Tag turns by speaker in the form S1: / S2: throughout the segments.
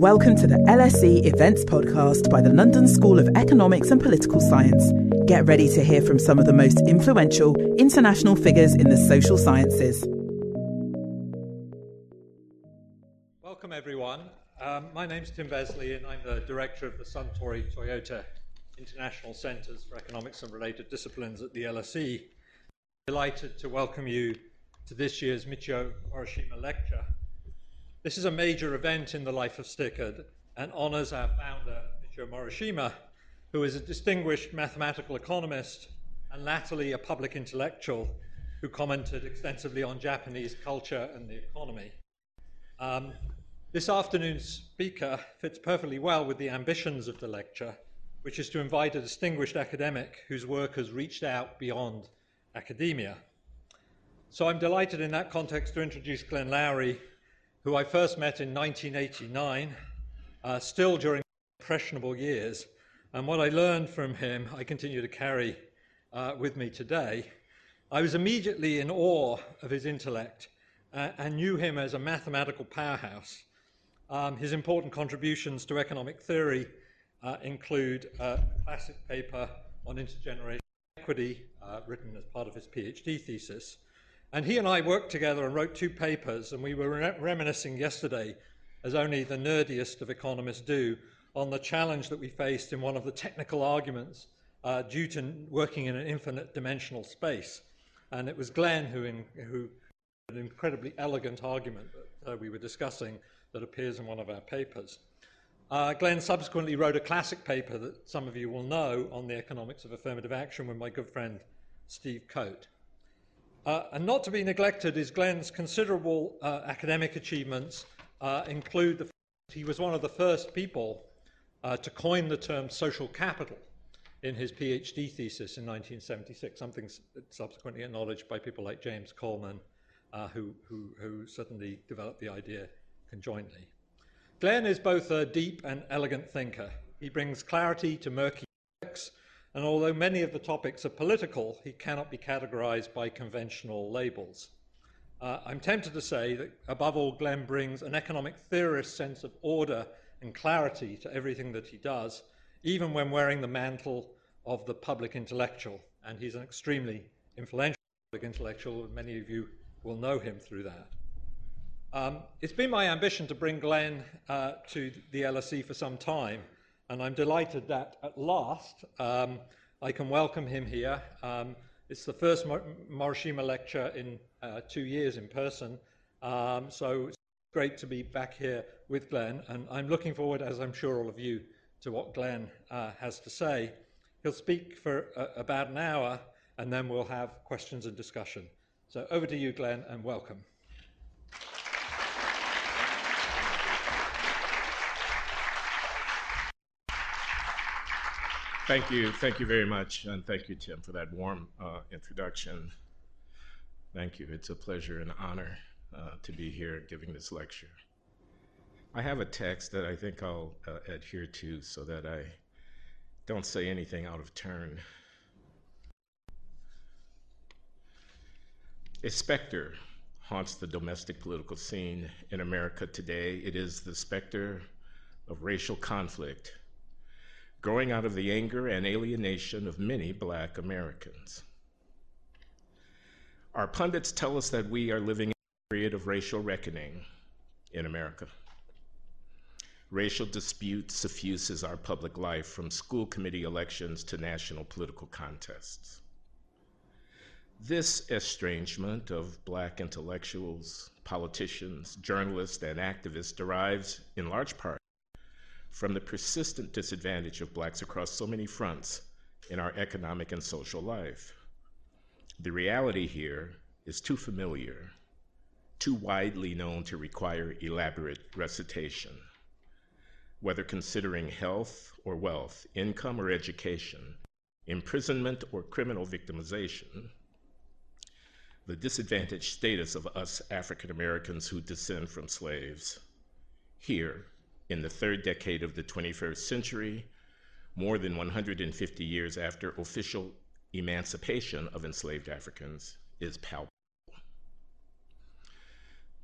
S1: Welcome to the LSE Events Podcast by the London School of Economics and Political Science. Get ready to hear from some of the most influential international figures in the social sciences.
S2: Welcome, everyone. Um, my name's Tim Besley, and I'm the director of the Suntory Toyota International Centres for Economics and Related Disciplines at the LSE. Delighted to welcome you to this year's Michio Morishima Lecture. This is a major event in the life of STICERD and honors our founder, Michio Morishima, who is a distinguished mathematical economist and latterly a public intellectual who commented extensively on Japanese culture and the economy. Um, this afternoon's speaker fits perfectly well with the ambitions of the lecture, which is to invite a distinguished academic whose work has reached out beyond academia. So I'm delighted in that context to introduce Glenn Loury, who I first met in 1989, uh, still during impressionable years. And what I learned from him, I continue to carry uh, with me today. I was immediately in awe of his intellect uh, and knew him as a mathematical powerhouse. Um, his important contributions to economic theory uh, include a classic paper on intergenerational equity, uh, written as part of his PhD thesis, and he and I worked together and wrote two papers, and we were re- reminiscing yesterday, as only the nerdiest of economists do, on the challenge that we faced in one of the technical arguments uh, due to working in an infinite dimensional space. And it was Glenn who, in, who an incredibly elegant argument that uh, we were discussing that appears in one of our papers. Uh, Glenn subsequently wrote a classic paper that some of you will know on the economics of affirmative action with my good friend Steve Coate. Uh, and not to be neglected is Glenn's considerable uh, academic achievements uh, include the he was one of the first people uh, to coin the term social capital in his PhD thesis in 1976, something subsequently acknowledged by people like James Coleman, uh, who, who, who certainly developed the idea conjointly. Glenn is both a deep and elegant thinker. He brings clarity to murky topics and although many of the topics are political, he cannot be categorized by conventional labels. Uh, I'm tempted to say that, above all, Glenn brings an economic theorist sense of order and clarity to everything that he does, even when wearing the mantle of the public intellectual. And he's an extremely influential public intellectual, and many of you will know him through that. Um, it's been my ambition to bring Glenn uh, to the LSE for some time and I'm delighted that at last um, I can welcome him here. Um, it's the first Mor- Morishima lecture in uh, two years in person, um, so it's great to be back here with Glenn, and I'm looking forward, as I'm sure all of you, to what Glenn uh, has to say. He'll speak for uh, about an hour, and then we'll have questions and discussion. So over to you, Glenn, and welcome.
S3: Thank you. Thank you very much. And thank you, Tim, for that warm uh, introduction. Thank you. It's a pleasure and honor uh, to be here giving this lecture. I have a text that I think I'll uh, adhere to so that I don't say anything out of turn. A specter haunts the domestic political scene in America today. It is the specter of racial conflict growing out of the anger and alienation of many black Americans. Our pundits tell us that we are living in a period of racial reckoning in America. Racial dispute suffuses our public life from school committee elections to national political contests. This estrangement of black intellectuals, politicians, journalists, and activists derives in large part from the persistent disadvantage of blacks across so many fronts in our economic and social life. The reality here is too familiar, too widely known to require elaborate recitation. Whether considering health or wealth, income or education, imprisonment or criminal victimization, the disadvantaged status of us African Americans who descend from slaves here in the third decade of the 21st century, more than 150 years after official emancipation of enslaved Africans, is palpable.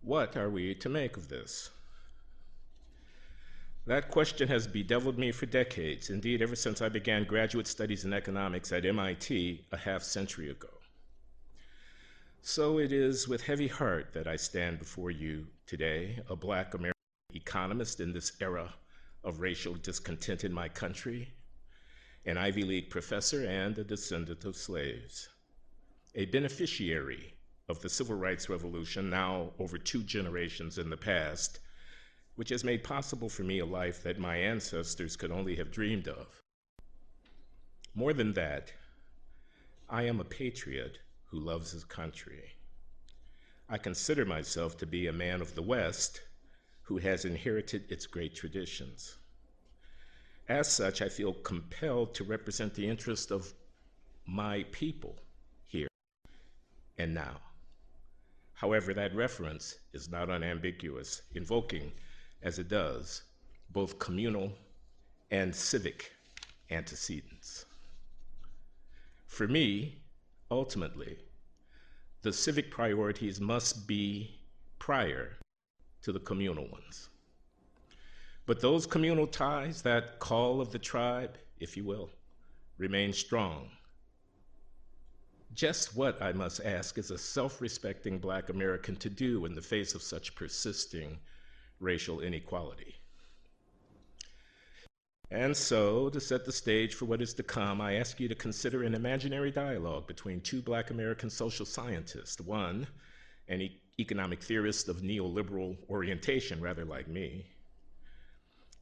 S3: What are we to make of this? That question has bedeviled me for decades, indeed, ever since I began graduate studies in economics at MIT a half century ago. So it is with heavy heart that I stand before you today, a black American economist in this era of racial discontent in my country, an Ivy League professor, and a descendant of slaves, a beneficiary of the civil rights revolution, now over two generations in the past, which has made possible for me a life that my ancestors could only have dreamed of. More than that, I am a patriot who loves his country. I consider myself to be a man of the West who has inherited its great traditions. As such, I feel compelled to represent the interest of my people here and now. However, that reference is not unambiguous, invoking, as it does, both communal and civic antecedents. For me, ultimately, the civic priorities must be prior to the communal ones. But those communal ties, that call of the tribe, if you will, remain strong. Just what, I must ask, is a self respecting Black American to do in the face of such persisting racial inequality? And so, to set the stage for what is to come, I ask you to consider an imaginary dialogue between two Black American social scientists. One, an e- economic theorist of neoliberal orientation, rather like me,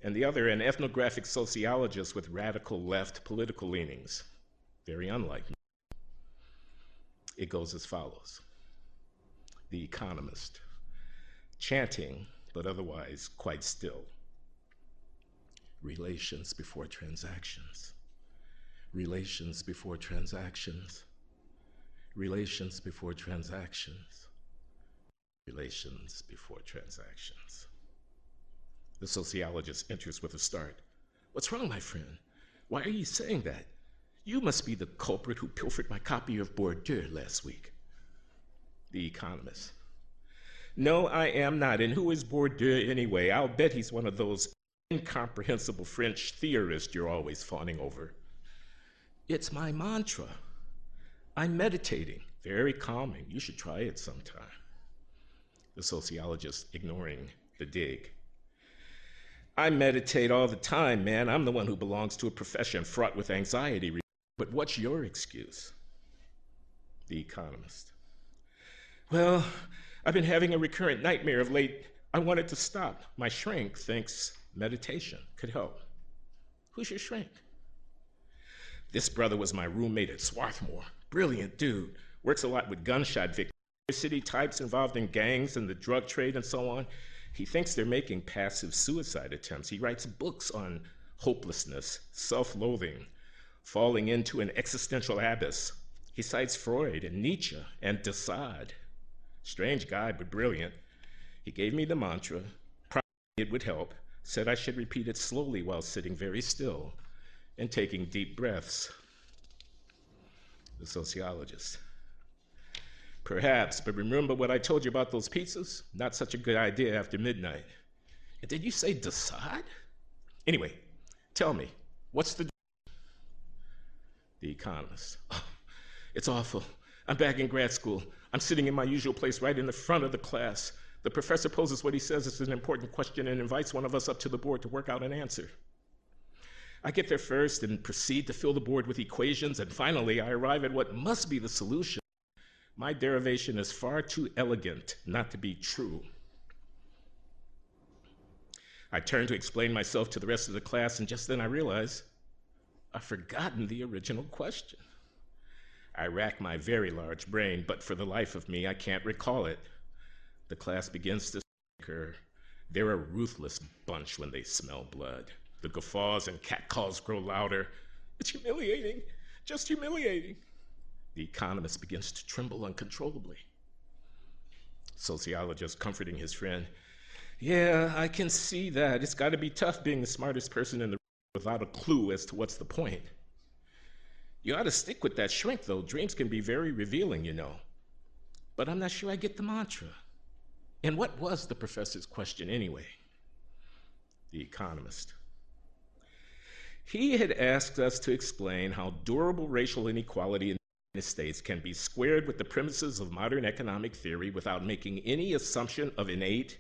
S3: and the other, an ethnographic sociologist with radical left political leanings, very unlike me. It goes as follows The Economist, chanting, but otherwise quite still. Relations before transactions. Relations before transactions. Relations before transactions. Relations before transactions. The sociologist enters with a start. What's wrong, my friend? Why are you saying that? You must be the culprit who pilfered my copy of Bourdieu last week. The Economist. No, I am not. And who is Bourdieu anyway? I'll bet he's one of those incomprehensible French theorists you're always fawning over. It's my mantra. I'm meditating. Very calming. You should try it sometime. The sociologist ignoring the dig. I meditate all the time, man. I'm the one who belongs to a profession fraught with anxiety. But what's your excuse? The Economist. Well, I've been having a recurrent nightmare of late. I wanted to stop. My shrink thinks meditation could help. Who's your shrink? This brother was my roommate at Swarthmore. Brilliant dude. Works a lot with gunshot victims, city types involved in gangs and the drug trade and so on. He thinks they're making passive suicide attempts. He writes books on hopelessness, self loathing, falling into an existential abyss. He cites Freud and Nietzsche and de Sade. Strange guy, but brilliant. He gave me the mantra, probably it would help, said I should repeat it slowly while sitting very still and taking deep breaths. The sociologist. Perhaps, but remember what I told you about those pizzas? Not such a good idea after midnight. And did you say decide? Anyway, tell me, what's the the Economist. Oh, it's awful. I'm back in grad school. I'm sitting in my usual place right in the front of the class. The professor poses what he says is an important question and invites one of us up to the board to work out an answer. I get there first and proceed to fill the board with equations, and finally I arrive at what must be the solution. My derivation is far too elegant not to be true. I turn to explain myself to the rest of the class, and just then I realize I've forgotten the original question. I rack my very large brain, but for the life of me, I can't recall it. The class begins to snicker. They're a ruthless bunch when they smell blood. The guffaws and catcalls grow louder. It's humiliating, just humiliating. The economist begins to tremble uncontrollably. Sociologist comforting his friend. Yeah, I can see that. It's got to be tough being the smartest person in the room without a clue as to what's the point. You ought to stick with that shrink, though. Dreams can be very revealing, you know. But I'm not sure I get the mantra. And what was the professor's question anyway? The Economist. He had asked us to explain how durable racial inequality in United States can be squared with the premises of modern economic theory without making any assumption of innate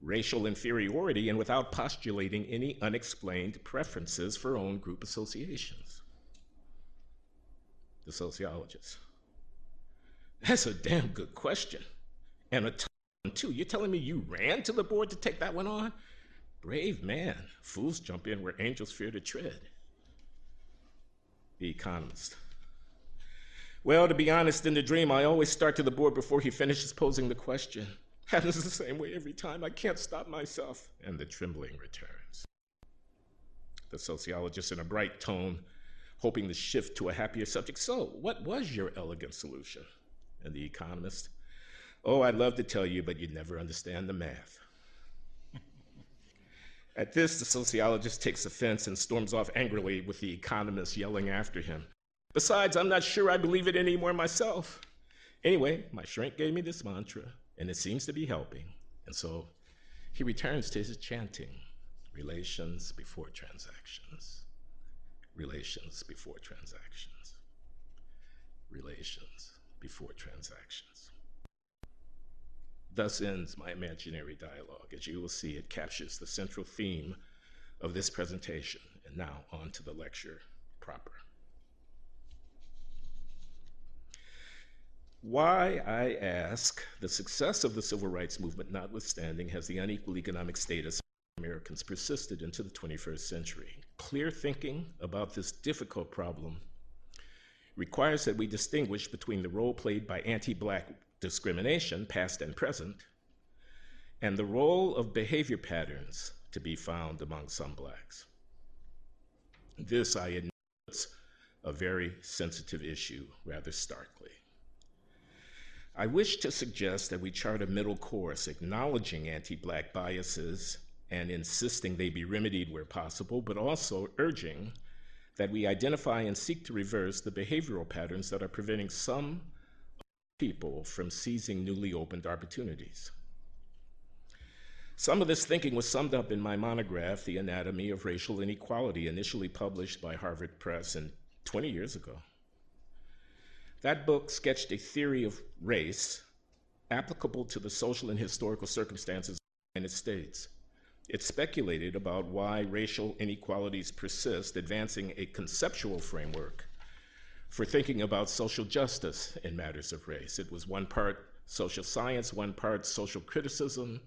S3: racial inferiority and without postulating any unexplained preferences for own group associations. The sociologist. That's a damn good question. And a tough one, too. You're telling me you ran to the board to take that one on? Brave man. Fools jump in where angels fear to tread. The Economist. Well, to be honest, in the dream, I always start to the board before he finishes posing the question. Happens the same way every time. I can't stop myself. And the trembling returns. The sociologist, in a bright tone, hoping to shift to a happier subject. So, what was your elegant solution? And the economist, oh, I'd love to tell you, but you'd never understand the math. At this, the sociologist takes offense and storms off angrily with the economist yelling after him. Besides, I'm not sure I believe it anymore myself. Anyway, my shrink gave me this mantra, and it seems to be helping. And so he returns to his chanting relations before transactions, relations before transactions, relations before transactions. Thus ends my imaginary dialogue. As you will see, it captures the central theme of this presentation. And now on to the lecture proper. Why, I ask, the success of the civil rights movement notwithstanding, has the unequal economic status of Americans persisted into the 21st century? Clear thinking about this difficult problem requires that we distinguish between the role played by anti Black discrimination, past and present, and the role of behavior patterns to be found among some Blacks. This, I admit, is a very sensitive issue, rather starkly. I wish to suggest that we chart a middle course, acknowledging anti Black biases and insisting they be remedied where possible, but also urging that we identify and seek to reverse the behavioral patterns that are preventing some people from seizing newly opened opportunities. Some of this thinking was summed up in my monograph, The Anatomy of Racial Inequality, initially published by Harvard Press in 20 years ago. That book sketched a theory of race applicable to the social and historical circumstances of the United States. It speculated about why racial inequalities persist, advancing a conceptual framework for thinking about social justice in matters of race. It was one part social science, one part social criticism,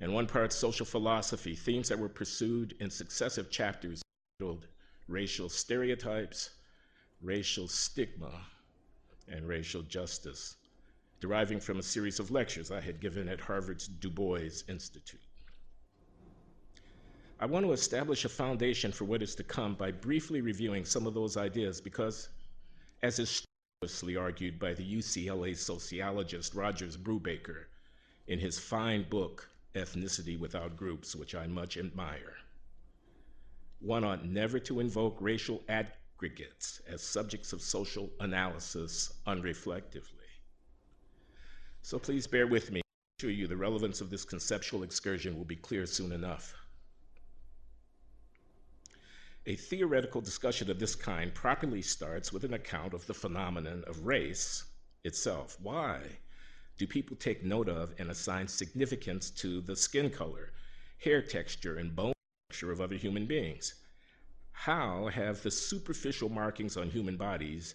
S3: and one part social philosophy, themes that were pursued in successive chapters titled Racial Stereotypes, Racial Stigma, and Racial Justice, deriving from a series of lectures I had given at Harvard's Du Bois Institute. I want to establish a foundation for what is to come by briefly reviewing some of those ideas because, as is strenuously argued by the UCLA sociologist Rogers Brubaker in his fine book, Ethnicity Without Groups, which I much admire, one ought never to invoke racial aggregates as subjects of social analysis unreflectively. So please bear with me. I assure you the relevance of this conceptual excursion will be clear soon enough. A theoretical discussion of this kind properly starts with an account of the phenomenon of race itself. Why do people take note of and assign significance to the skin color, hair texture, and bone structure of other human beings? How have the superficial markings on human bodies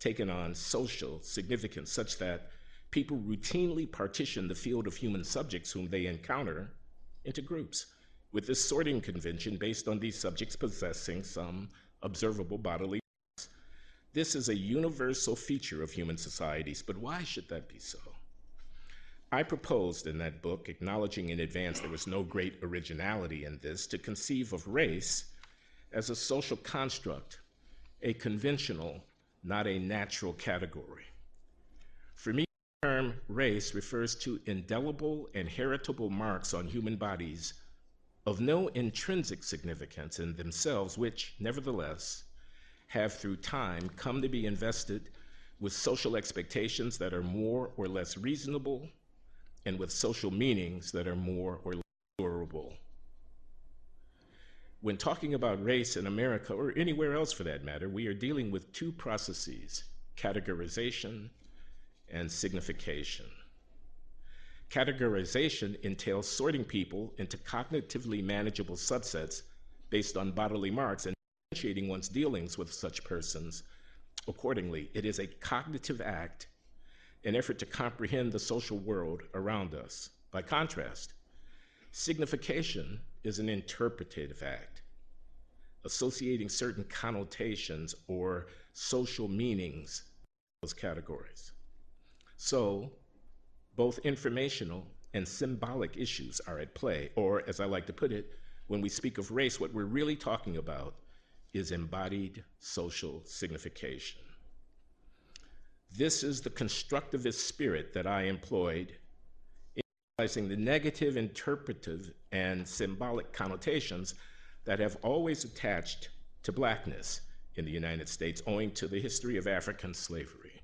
S3: taken on social significance such that people routinely partition the field of human subjects whom they encounter into groups? with this sorting convention based on these subjects possessing some observable bodily traits. This is a universal feature of human societies, but why should that be so? I proposed in that book, acknowledging in advance there was no great originality in this, to conceive of race as a social construct, a conventional, not a natural category. For me, the term race refers to indelible and heritable marks on human bodies of no intrinsic significance in themselves, which, nevertheless, have through time come to be invested with social expectations that are more or less reasonable and with social meanings that are more or less durable. When talking about race in America, or anywhere else for that matter, we are dealing with two processes categorization and signification. Categorization entails sorting people into cognitively manageable subsets based on bodily marks and differentiating one's dealings with such persons accordingly. It is a cognitive act, an effort to comprehend the social world around us. By contrast, signification is an interpretative act, associating certain connotations or social meanings those categories. So, both informational and symbolic issues are at play, or as I like to put it, when we speak of race, what we're really talking about is embodied social signification. This is the constructivist spirit that I employed the negative interpretive and symbolic connotations that have always attached to blackness in the United States owing to the history of African slavery.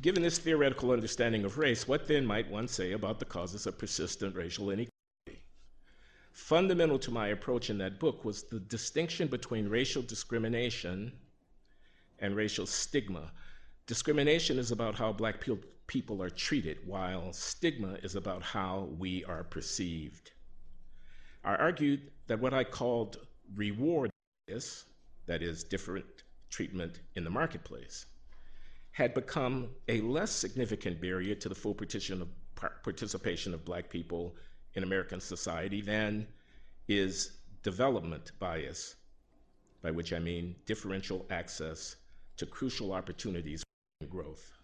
S3: Given this theoretical understanding of race, what then might one say about the causes of persistent racial inequality? Fundamental to my approach in that book was the distinction between racial discrimination and racial stigma. Discrimination is about how black pe- people are treated, while stigma is about how we are perceived. I argued that what I called reward bias, that is, different treatment in the marketplace, had become a less significant barrier to the full participation of black people in American society than is development bias, by which I mean differential access to crucial opportunities for growth.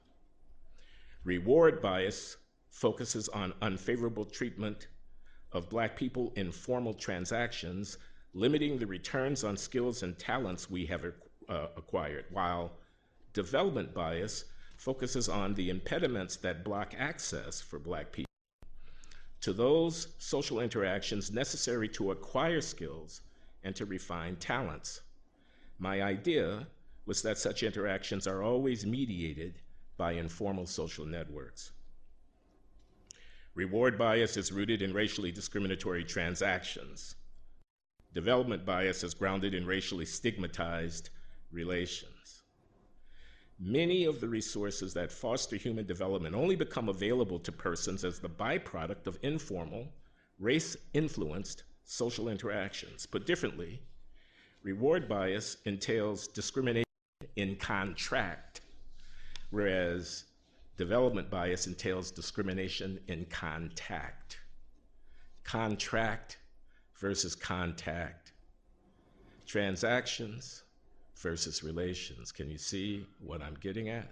S3: Reward bias focuses on unfavorable treatment of Black people in formal transactions, limiting the returns on skills and talents we have uh, acquired, while development bias focuses on the impediments that block access for Black people to those social interactions necessary to acquire skills and to refine talents. My idea was that such interactions are always mediated by informal social networks. Reward bias is rooted in racially discriminatory transactions. Development bias is grounded in racially stigmatized relations. Many of the resources that foster human development only become available to persons as the byproduct of informal, race influenced social interactions. Put differently, reward bias entails discrimination in contract, whereas development bias entails discrimination in contact. Contract versus contact. Transactions versus relations. Can you see what I'm getting at?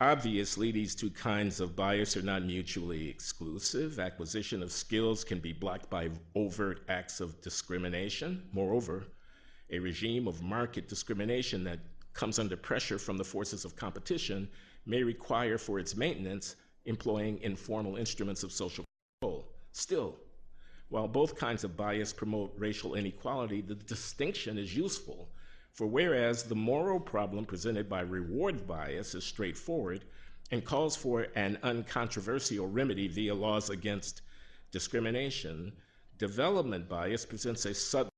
S3: Obviously, these two kinds of bias are not mutually exclusive. Acquisition of skills can be blocked by overt acts of discrimination. Moreover, a regime of market discrimination that comes under pressure from the forces of competition may require for its maintenance employing informal instruments of social control. Still, while both kinds of bias promote racial inequality, the distinction is useful. For whereas the moral problem presented by reward bias is straightforward and calls for an uncontroversial remedy via laws against discrimination, development bias presents a subtle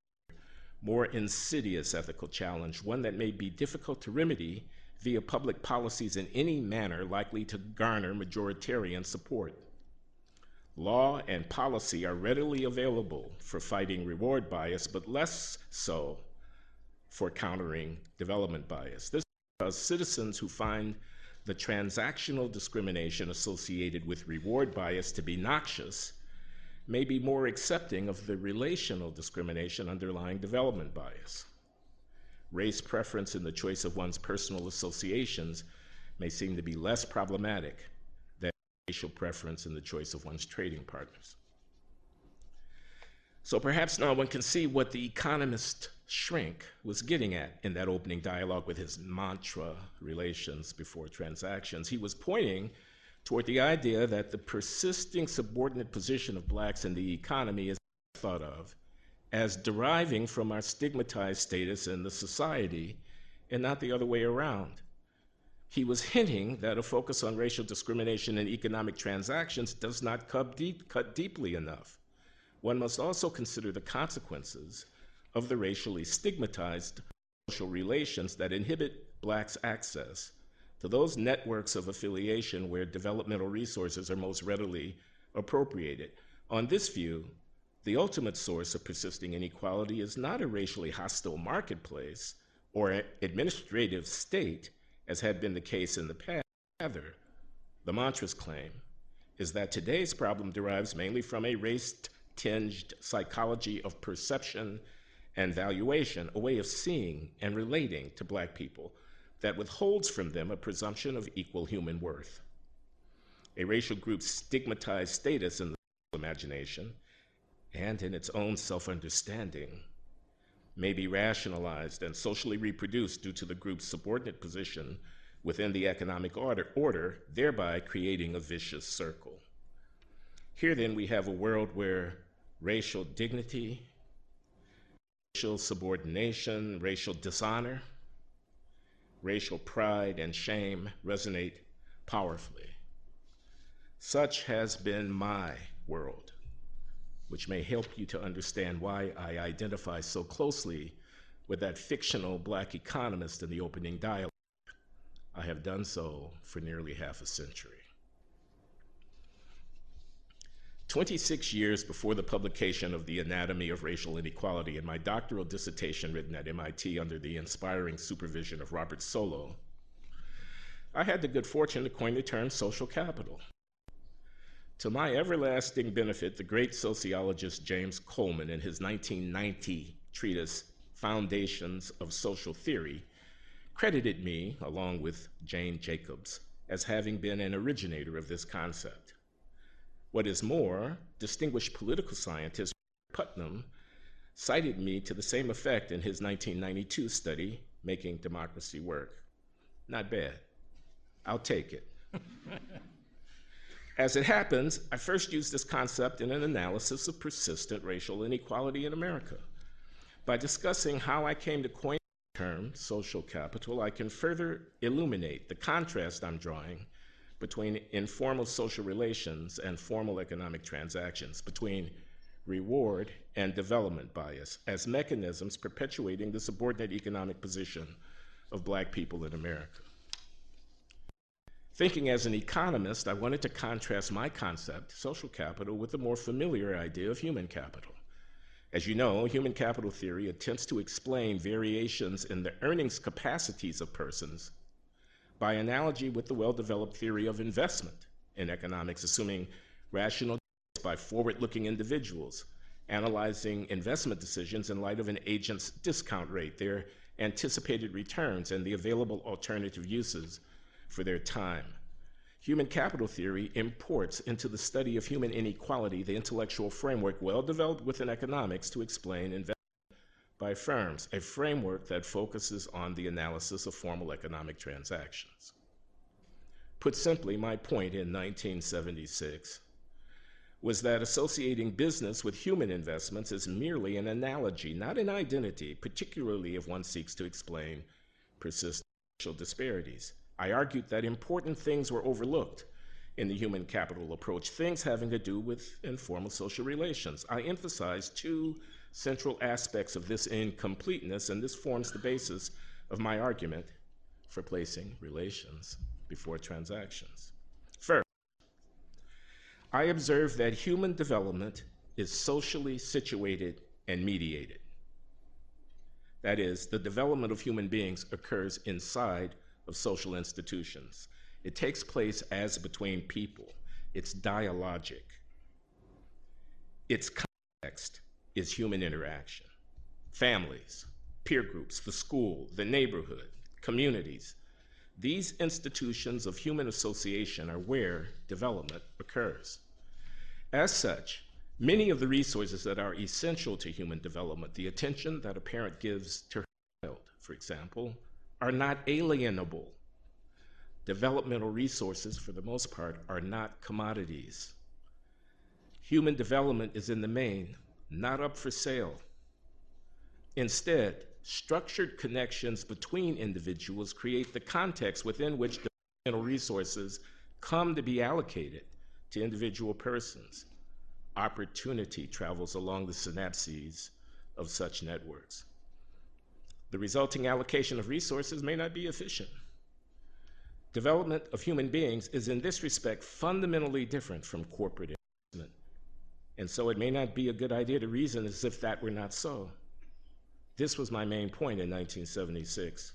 S3: more insidious ethical challenge, one that may be difficult to remedy via public policies in any manner likely to garner majoritarian support. Law and policy are readily available for fighting reward bias, but less so for countering development bias. This is because citizens who find the transactional discrimination associated with reward bias to be noxious may be more accepting of the relational discrimination underlying development bias. Race preference in the choice of one's personal associations may seem to be less problematic than racial preference in the choice of one's trading partners. So perhaps now one can see what the economist Shrink was getting at in that opening dialogue with his mantra relations before transactions. He was pointing toward the idea that the persisting subordinate position of blacks in the economy is thought of as deriving from our stigmatized status in the society and not the other way around. he was hinting that a focus on racial discrimination in economic transactions does not cut, deep, cut deeply enough. One must also consider the consequences of the racially stigmatized social relations that inhibit blacks' access to those networks of affiliation where developmental resources are most readily appropriated. On this view, the ultimate source of persisting inequality is not a racially hostile marketplace or an administrative state, as had been the case in the past. Rather, the mantra's claim is that today's problem derives mainly from a race tinged psychology of perception and valuation, a way of seeing and relating to Black people that withholds from them a presumption of equal human worth. A racial group's stigmatized status in the imagination and in its own self understanding may be rationalized and socially reproduced due to the group's subordinate position within the economic order, order, thereby creating a vicious circle. Here, then, we have a world where racial dignity, racial subordination, racial dishonor, racial pride, and shame resonate powerfully. Such has been my world which may help you to understand why I identify so closely with that fictional black economist in the opening dialogue. I have done so for nearly half a century. 26 years before the publication of The Anatomy of Racial Inequality in my doctoral dissertation written at MIT under the inspiring supervision of Robert Solow, I had the good fortune to coin the term social capital. To my everlasting benefit, the great sociologist James Coleman, in his 1990 treatise, Foundations of Social Theory, credited me, along with Jane Jacobs, as having been an originator of this concept. What is more, distinguished political scientist Putnam cited me to the same effect in his 1992 study, Making Democracy Work. Not bad. I'll take it. As it happens, I first used this concept in an analysis of persistent racial inequality in America. By discussing how I came to coin the term social capital, I can further illuminate the contrast I'm drawing between informal social relations and formal economic transactions, between reward and development bias as mechanisms perpetuating the subordinate economic position of black people in America. Thinking as an economist, I wanted to contrast my concept, social capital, with the more familiar idea of human capital. As you know, human capital theory attempts to explain variations in the earnings capacities of persons by analogy with the well developed theory of investment in economics, assuming rational by forward looking individuals, analyzing investment decisions in light of an agent's discount rate, their anticipated returns, and the available alternative uses for their time. Human capital theory imports into the study of human inequality the intellectual framework well developed within economics to explain investment by firms, a framework that focuses on the analysis of formal economic transactions. Put simply, my point in 1976 was that associating business with human investments is merely an analogy, not an identity, particularly if one seeks to explain persistent racial disparities. I argued that important things were overlooked in the human capital approach, things having to do with informal social relations. I emphasized two central aspects of this incompleteness, and this forms the basis of my argument for placing relations before transactions. First, I observe that human development is socially situated and mediated. That is, the development of human beings occurs inside of social institutions. It takes place as between people, it's dialogic. Its context is human interaction. Families, peer groups, the school, the neighborhood, communities. These institutions of human association are where development occurs. As such, many of the resources that are essential to human development, the attention that a parent gives to her child, for example, are not alienable. Developmental resources, for the most part, are not commodities. Human development is in the main not up for sale. Instead, structured connections between individuals create the context within which developmental resources come to be allocated to individual persons. Opportunity travels along the synapses of such networks. The resulting allocation of resources may not be efficient. Development of human beings is in this respect fundamentally different from corporate. And so it may not be a good idea to reason as if that were not so. This was my main point in 1976.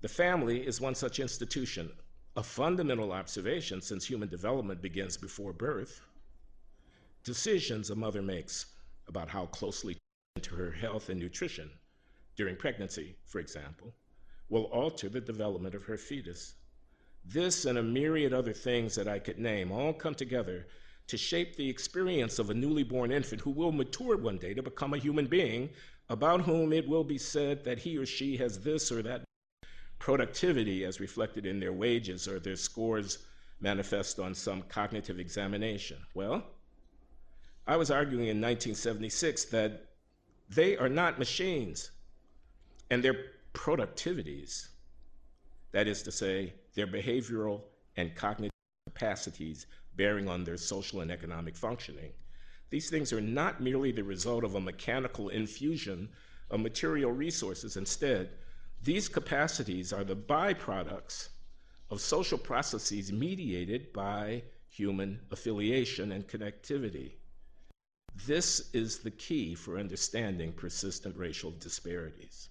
S3: The family is one such institution, a fundamental observation since human development begins before birth. Decisions a mother makes about how closely to her health and nutrition during pregnancy, for example, will alter the development of her fetus. This and a myriad other things that I could name all come together to shape the experience of a newly born infant who will mature one day to become a human being about whom it will be said that he or she has this or that productivity as reflected in their wages or their scores manifest on some cognitive examination. Well, I was arguing in 1976 that they are not machines and their productivities, that is to say, their behavioral and cognitive capacities bearing on their social and economic functioning. These things are not merely the result of a mechanical infusion of material resources. Instead, these capacities are the byproducts of social processes mediated by human affiliation and connectivity. This is the key for understanding persistent racial disparities.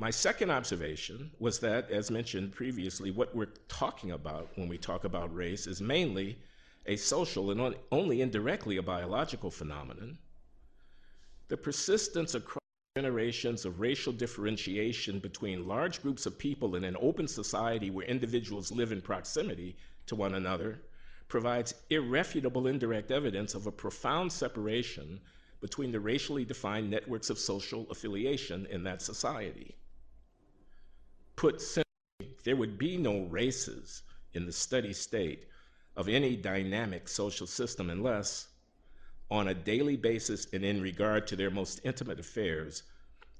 S3: My second observation was that, as mentioned previously, what we're talking about when we talk about race is mainly a social and only indirectly a biological phenomenon. The persistence across generations of racial differentiation between large groups of people in an open society where individuals live in proximity to one another provides irrefutable indirect evidence of a profound separation between the racially defined networks of social affiliation in that society. Put simply, there would be no races in the steady state of any dynamic social system unless, on a daily basis and in regard to their most intimate affairs,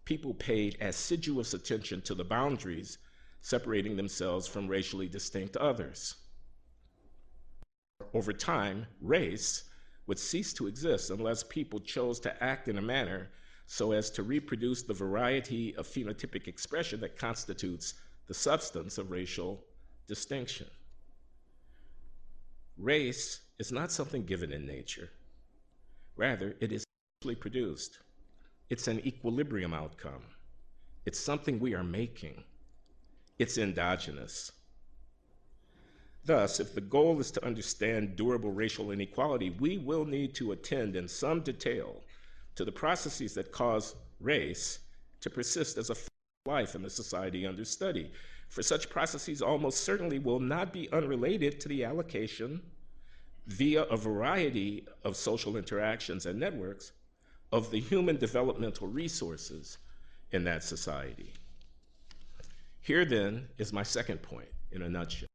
S3: people paid assiduous attention to the boundaries separating themselves from racially distinct others. Over time, race would cease to exist unless people chose to act in a manner so as to reproduce the variety of phenotypic expression that constitutes the substance of racial distinction. Race is not something given in nature. Rather, it is produced. It's an equilibrium outcome. It's something we are making. It's endogenous. Thus, if the goal is to understand durable racial inequality, we will need to attend in some detail to the processes that cause race to persist as a life in the society under study. For such processes almost certainly will not be unrelated to the allocation via a variety of social interactions and networks of the human developmental resources in that society. Here then is my second point in a nutshell.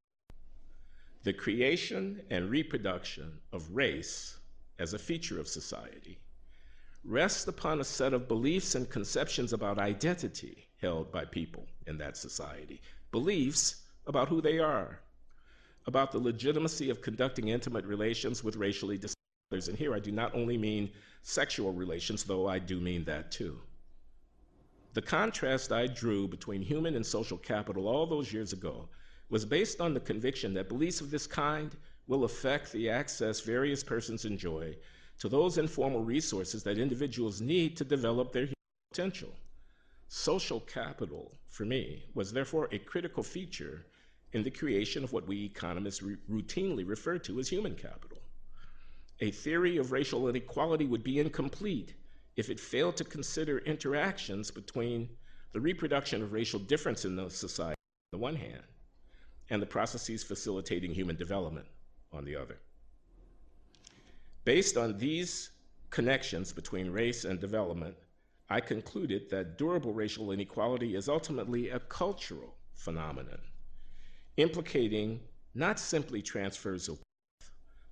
S3: The creation and reproduction of race as a feature of society rests upon a set of beliefs and conceptions about identity held by people in that society, beliefs about who they are, about the legitimacy of conducting intimate relations with racially distinct others. And here I do not only mean sexual relations, though I do mean that too. The contrast I drew between human and social capital all those years ago was based on the conviction that beliefs of this kind will affect the access various persons enjoy to those informal resources that individuals need to develop their potential. Social capital, for me, was therefore a critical feature in the creation of what we economists routinely refer to as human capital. A theory of racial inequality would be incomplete if it failed to consider interactions between the reproduction of racial difference in the society on the one hand and the processes facilitating human development on the other. Based on these connections between race and development, I concluded that durable racial inequality is ultimately a cultural phenomenon, implicating not simply transfers of wealth,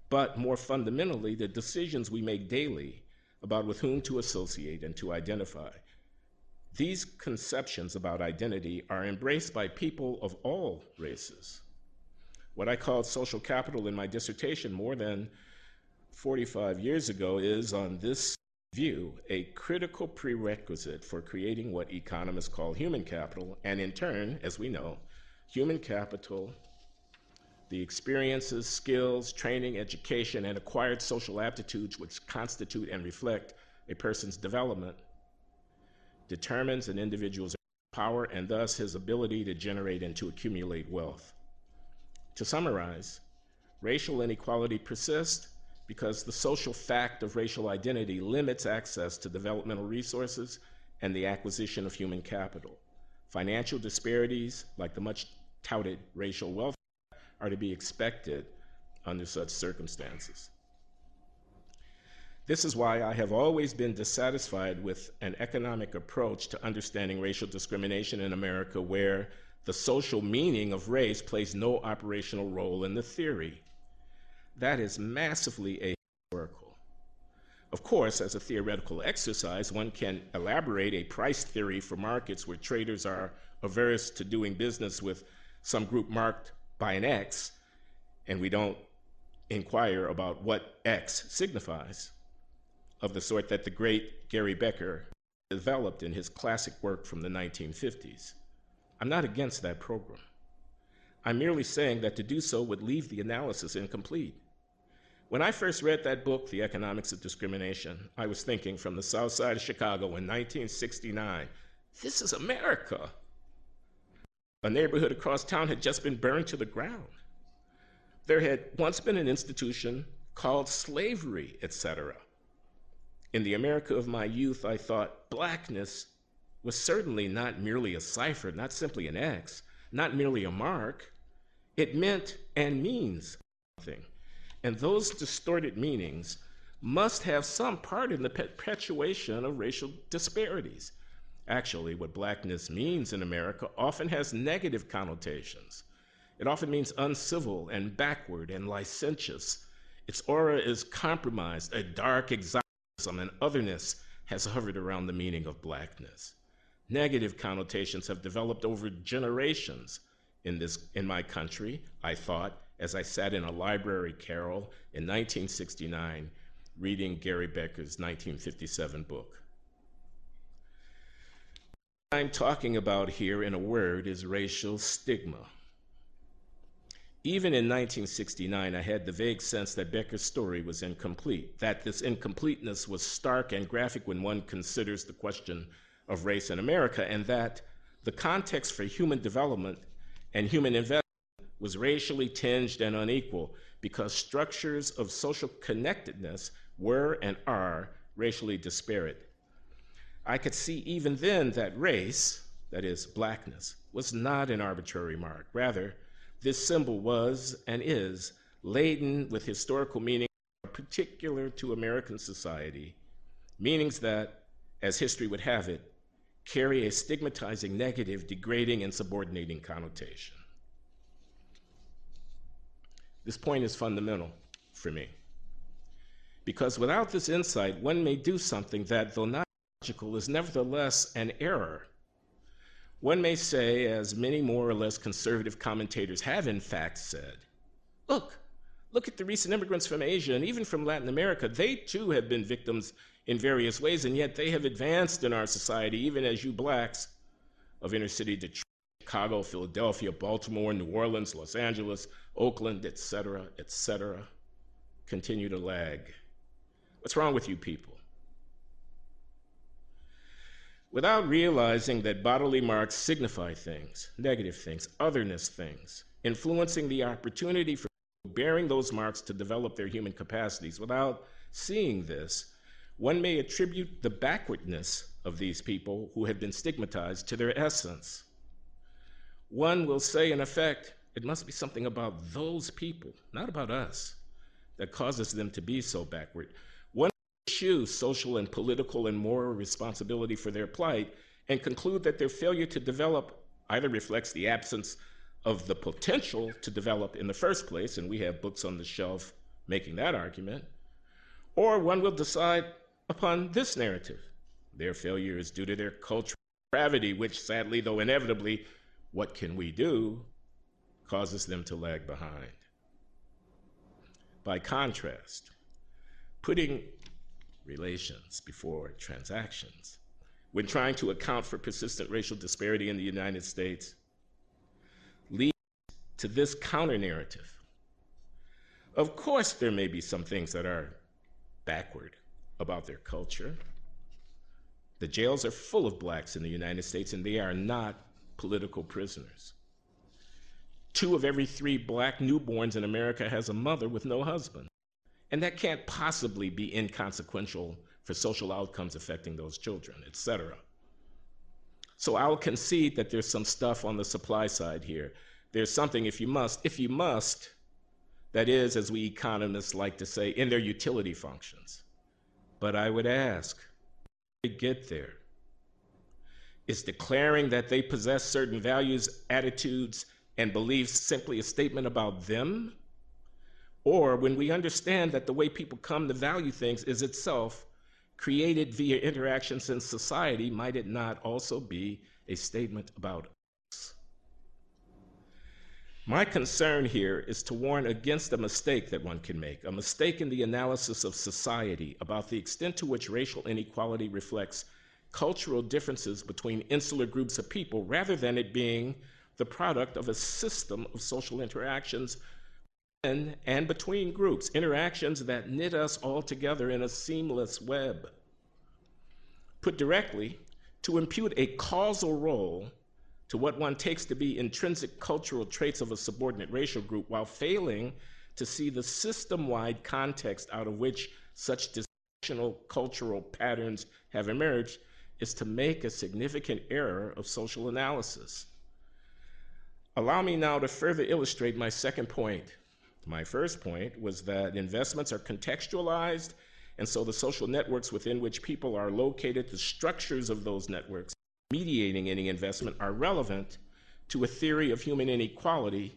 S3: but more fundamentally, the decisions we make daily about with whom to associate and to identify These conceptions about identity are embraced by people of all races. What I called social capital in my dissertation more than 45 years ago is, on this view, a critical prerequisite for creating what economists call human capital, and in turn, as we know, human capital, the experiences, skills, training, education, and acquired social aptitudes which constitute and reflect a person's development, determines an individual's power and thus his ability to generate and to accumulate wealth. To summarize, racial inequality persists because the social fact of racial identity limits access to developmental resources and the acquisition of human capital. Financial disparities, like the much touted racial wealth, are to be expected under such circumstances. This is why I have always been dissatisfied with an economic approach to understanding racial discrimination in America where the social meaning of race plays no operational role in the theory. That is massively ahistorical. Of course, as a theoretical exercise, one can elaborate a price theory for markets where traders are averse to doing business with some group marked by an X, and we don't inquire about what X signifies, of the sort that the great Gary Becker developed in his classic work from the 1950s. I'm not against that program. I'm merely saying that to do so would leave the analysis incomplete. When I first read that book, The Economics of Discrimination, I was thinking from the south side of Chicago in 1969, this is America. A neighborhood across town had just been burned to the ground. There had once been an institution called slavery, etc. In the America of my youth, I thought blackness was certainly not merely a cipher, not simply an X, not merely a mark. It meant and means something. And those distorted meanings must have some part in the perpetuation of racial disparities. Actually, what blackness means in America often has negative connotations. It often means uncivil and backward and licentious. Its aura is compromised, a dark exoticism and otherness has hovered around the meaning of blackness. Negative connotations have developed over generations in, this, in my country, I thought, as I sat in a library carrel in 1969 reading Gary Becker's 1957 book. What I'm talking about here in a word is racial stigma. Even in 1969, I had the vague sense that Becker's story was incomplete, that this incompleteness was stark and graphic when one considers the question of race in America, and that the context for human development and human investment was racially tinged and unequal because structures of social connectedness were and are racially disparate. I could see even then that race, that is, blackness, was not an arbitrary mark. Rather, this symbol was and is laden with historical meaning particular to American society, meanings that, as history would have it, carry a stigmatizing, negative, degrading, and subordinating connotation. This point is fundamental for me. Because without this insight, one may do something that, though not logical, is nevertheless an error. One may say, as many more or less conservative commentators have in fact said, look, look at the recent immigrants from Asia and even from Latin America. They too have been victims in various ways, and yet they have advanced in our society, even as you blacks of inner city Detroit, Chicago, Philadelphia, Baltimore, New Orleans, Los Angeles, Oakland, etc., etc., continue to lag. What's wrong with you people? Without realizing that bodily marks signify things, negative things, otherness things, influencing the opportunity for bearing those marks to develop their human capacities, without seeing this, one may attribute the backwardness of these people who have been stigmatized to their essence. One will say, in effect, it must be something about those people, not about us, that causes them to be so backward. One choose social and political and moral responsibility for their plight and conclude that their failure to develop either reflects the absence of the potential to develop in the first place, and we have books on the shelf making that argument, or one will decide upon this narrative. Their failure is due to their cultural gravity, which sadly, though inevitably, what can we do, causes them to lag behind. By contrast, putting relations before transactions when trying to account for persistent racial disparity in the United States leads to this counter narrative. Of course, there may be some things that are backward about their culture. The jails are full of blacks in the United States, and they are not political prisoners. Two of every three black newborns in America has a mother with no husband. And that can't possibly be inconsequential for social outcomes affecting those children, et cetera. So I'll concede that there's some stuff on the supply side here. There's something, if you must, if you must, that is, as we economists like to say, in their utility functions. But I would ask, to get there? Is declaring that they possess certain values, attitudes, and beliefs simply a statement about them? Or when we understand that the way people come to value things is itself created via interactions in society, might it not also be a statement about us? My concern here is to warn against a mistake that one can make, a mistake in the analysis of society about the extent to which racial inequality reflects cultural differences between insular groups of people rather than it being the product of a system of social interactions in and between groups, interactions that knit us all together in a seamless web. Put directly, to impute a causal role to what one takes to be intrinsic cultural traits of a subordinate racial group while failing to see the system wide context out of which such dysfunctional cultural patterns have emerged is to make a significant error of social analysis. Allow me now to further illustrate my second point. My first point was that investments are contextualized, and so the social networks within which people are located, the structures of those networks mediating any investment are relevant to a theory of human inequality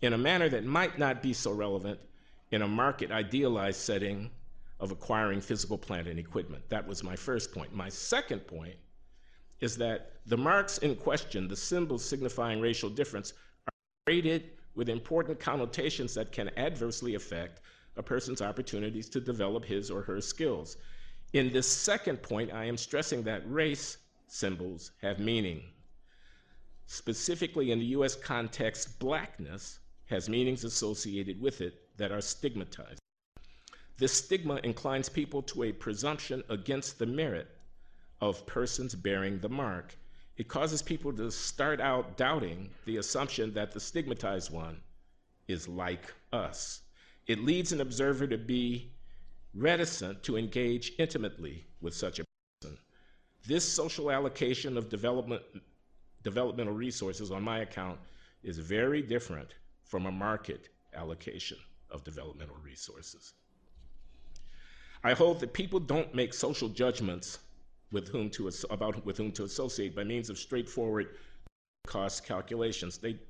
S3: in a manner that might not be so relevant in a market idealized setting of acquiring physical plant and equipment. That was my first point. My second point is that the marks in question, the symbols signifying racial difference, are braided with important connotations that can adversely affect a person's opportunities to develop his or her skills. In this second point, I am stressing that race symbols have meaning. Specifically, in the US context, blackness has meanings associated with it that are stigmatized. This stigma inclines people to a presumption against the merit of persons bearing the mark. It causes people to start out doubting the assumption that the stigmatized one is like us. It leads an observer to be reticent to engage intimately with such a person. This social allocation of development, developmental resources, on my account, is very different from a market allocation of developmental resources. I hold that people don't make social judgments with whom to, about with whom to associate by means of straightforward cost calculations. They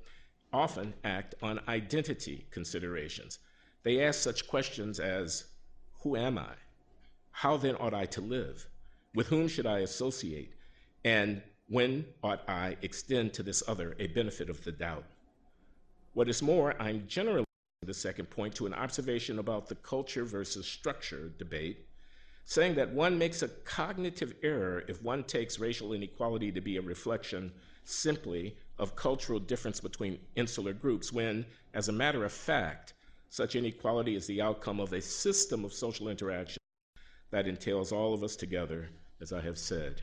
S3: often act on identity considerations. They ask such questions as Who am I? How then ought I to live? With whom should I associate? And when ought I extend to this other a benefit of the doubt? What is more, I'm generally the second point to an observation about the culture versus structure debate saying that one makes a cognitive error if one takes racial inequality to be a reflection simply of cultural difference between insular groups, when, as a matter of fact, such inequality is the outcome of a system of social interaction that entails all of us together, as I have said,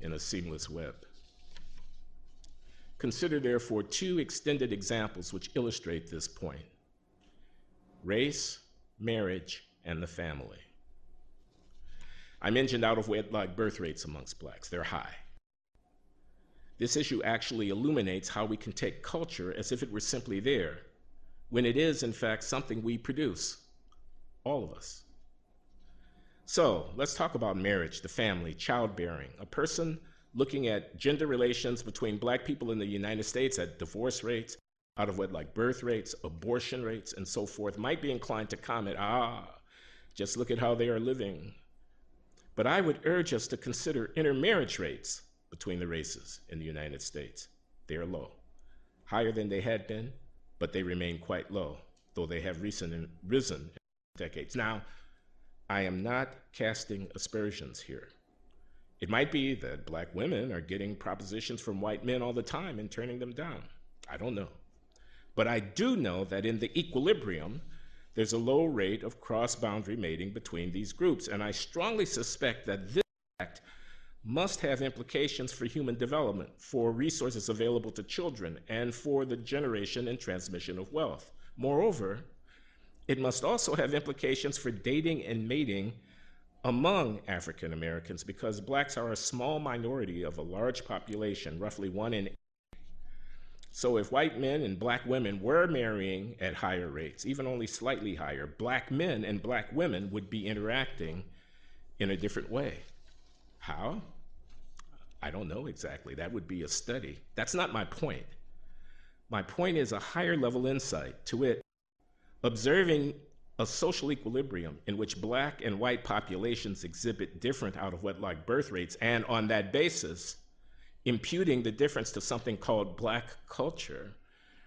S3: in a seamless web. Consider, therefore, two extended examples which illustrate this point race, marriage, and the family. I mentioned out of wedlock birth rates amongst blacks, they're high. This issue actually illuminates how we can take culture as if it were simply there, when it is, in fact, something we produce, all of us. So let's talk about marriage, the family, childbearing. A person looking at gender relations between black people in the United States at divorce rates, out of wedlock birth rates, abortion rates, and so forth might be inclined to comment, ah, just look at how they are living. But I would urge us to consider intermarriage rates between the races in the United States. They are low, higher than they had been, but they remain quite low, though they have recent, risen in decades. Now, I am not casting aspersions here. It might be that black women are getting propositions from white men all the time and turning them down. I don't know. But I do know that in the equilibrium, there's a low rate of cross boundary mating between these groups. And I strongly suspect that this fact must have implications for human development, for resources available to children, and for the generation and transmission of wealth. Moreover, it must also have implications for dating and mating among African Americans because blacks are a small minority of a large population, roughly one in. So if white men and black women were marrying at higher rates, even only slightly higher, black men and black women would be interacting in a different way. How? I don't know exactly. That would be a study. That's not my point. My point is a higher level insight to it, observing a social equilibrium in which black and white populations exhibit different out of wedlock birth rates, and on that basis, imputing the difference to something called black culture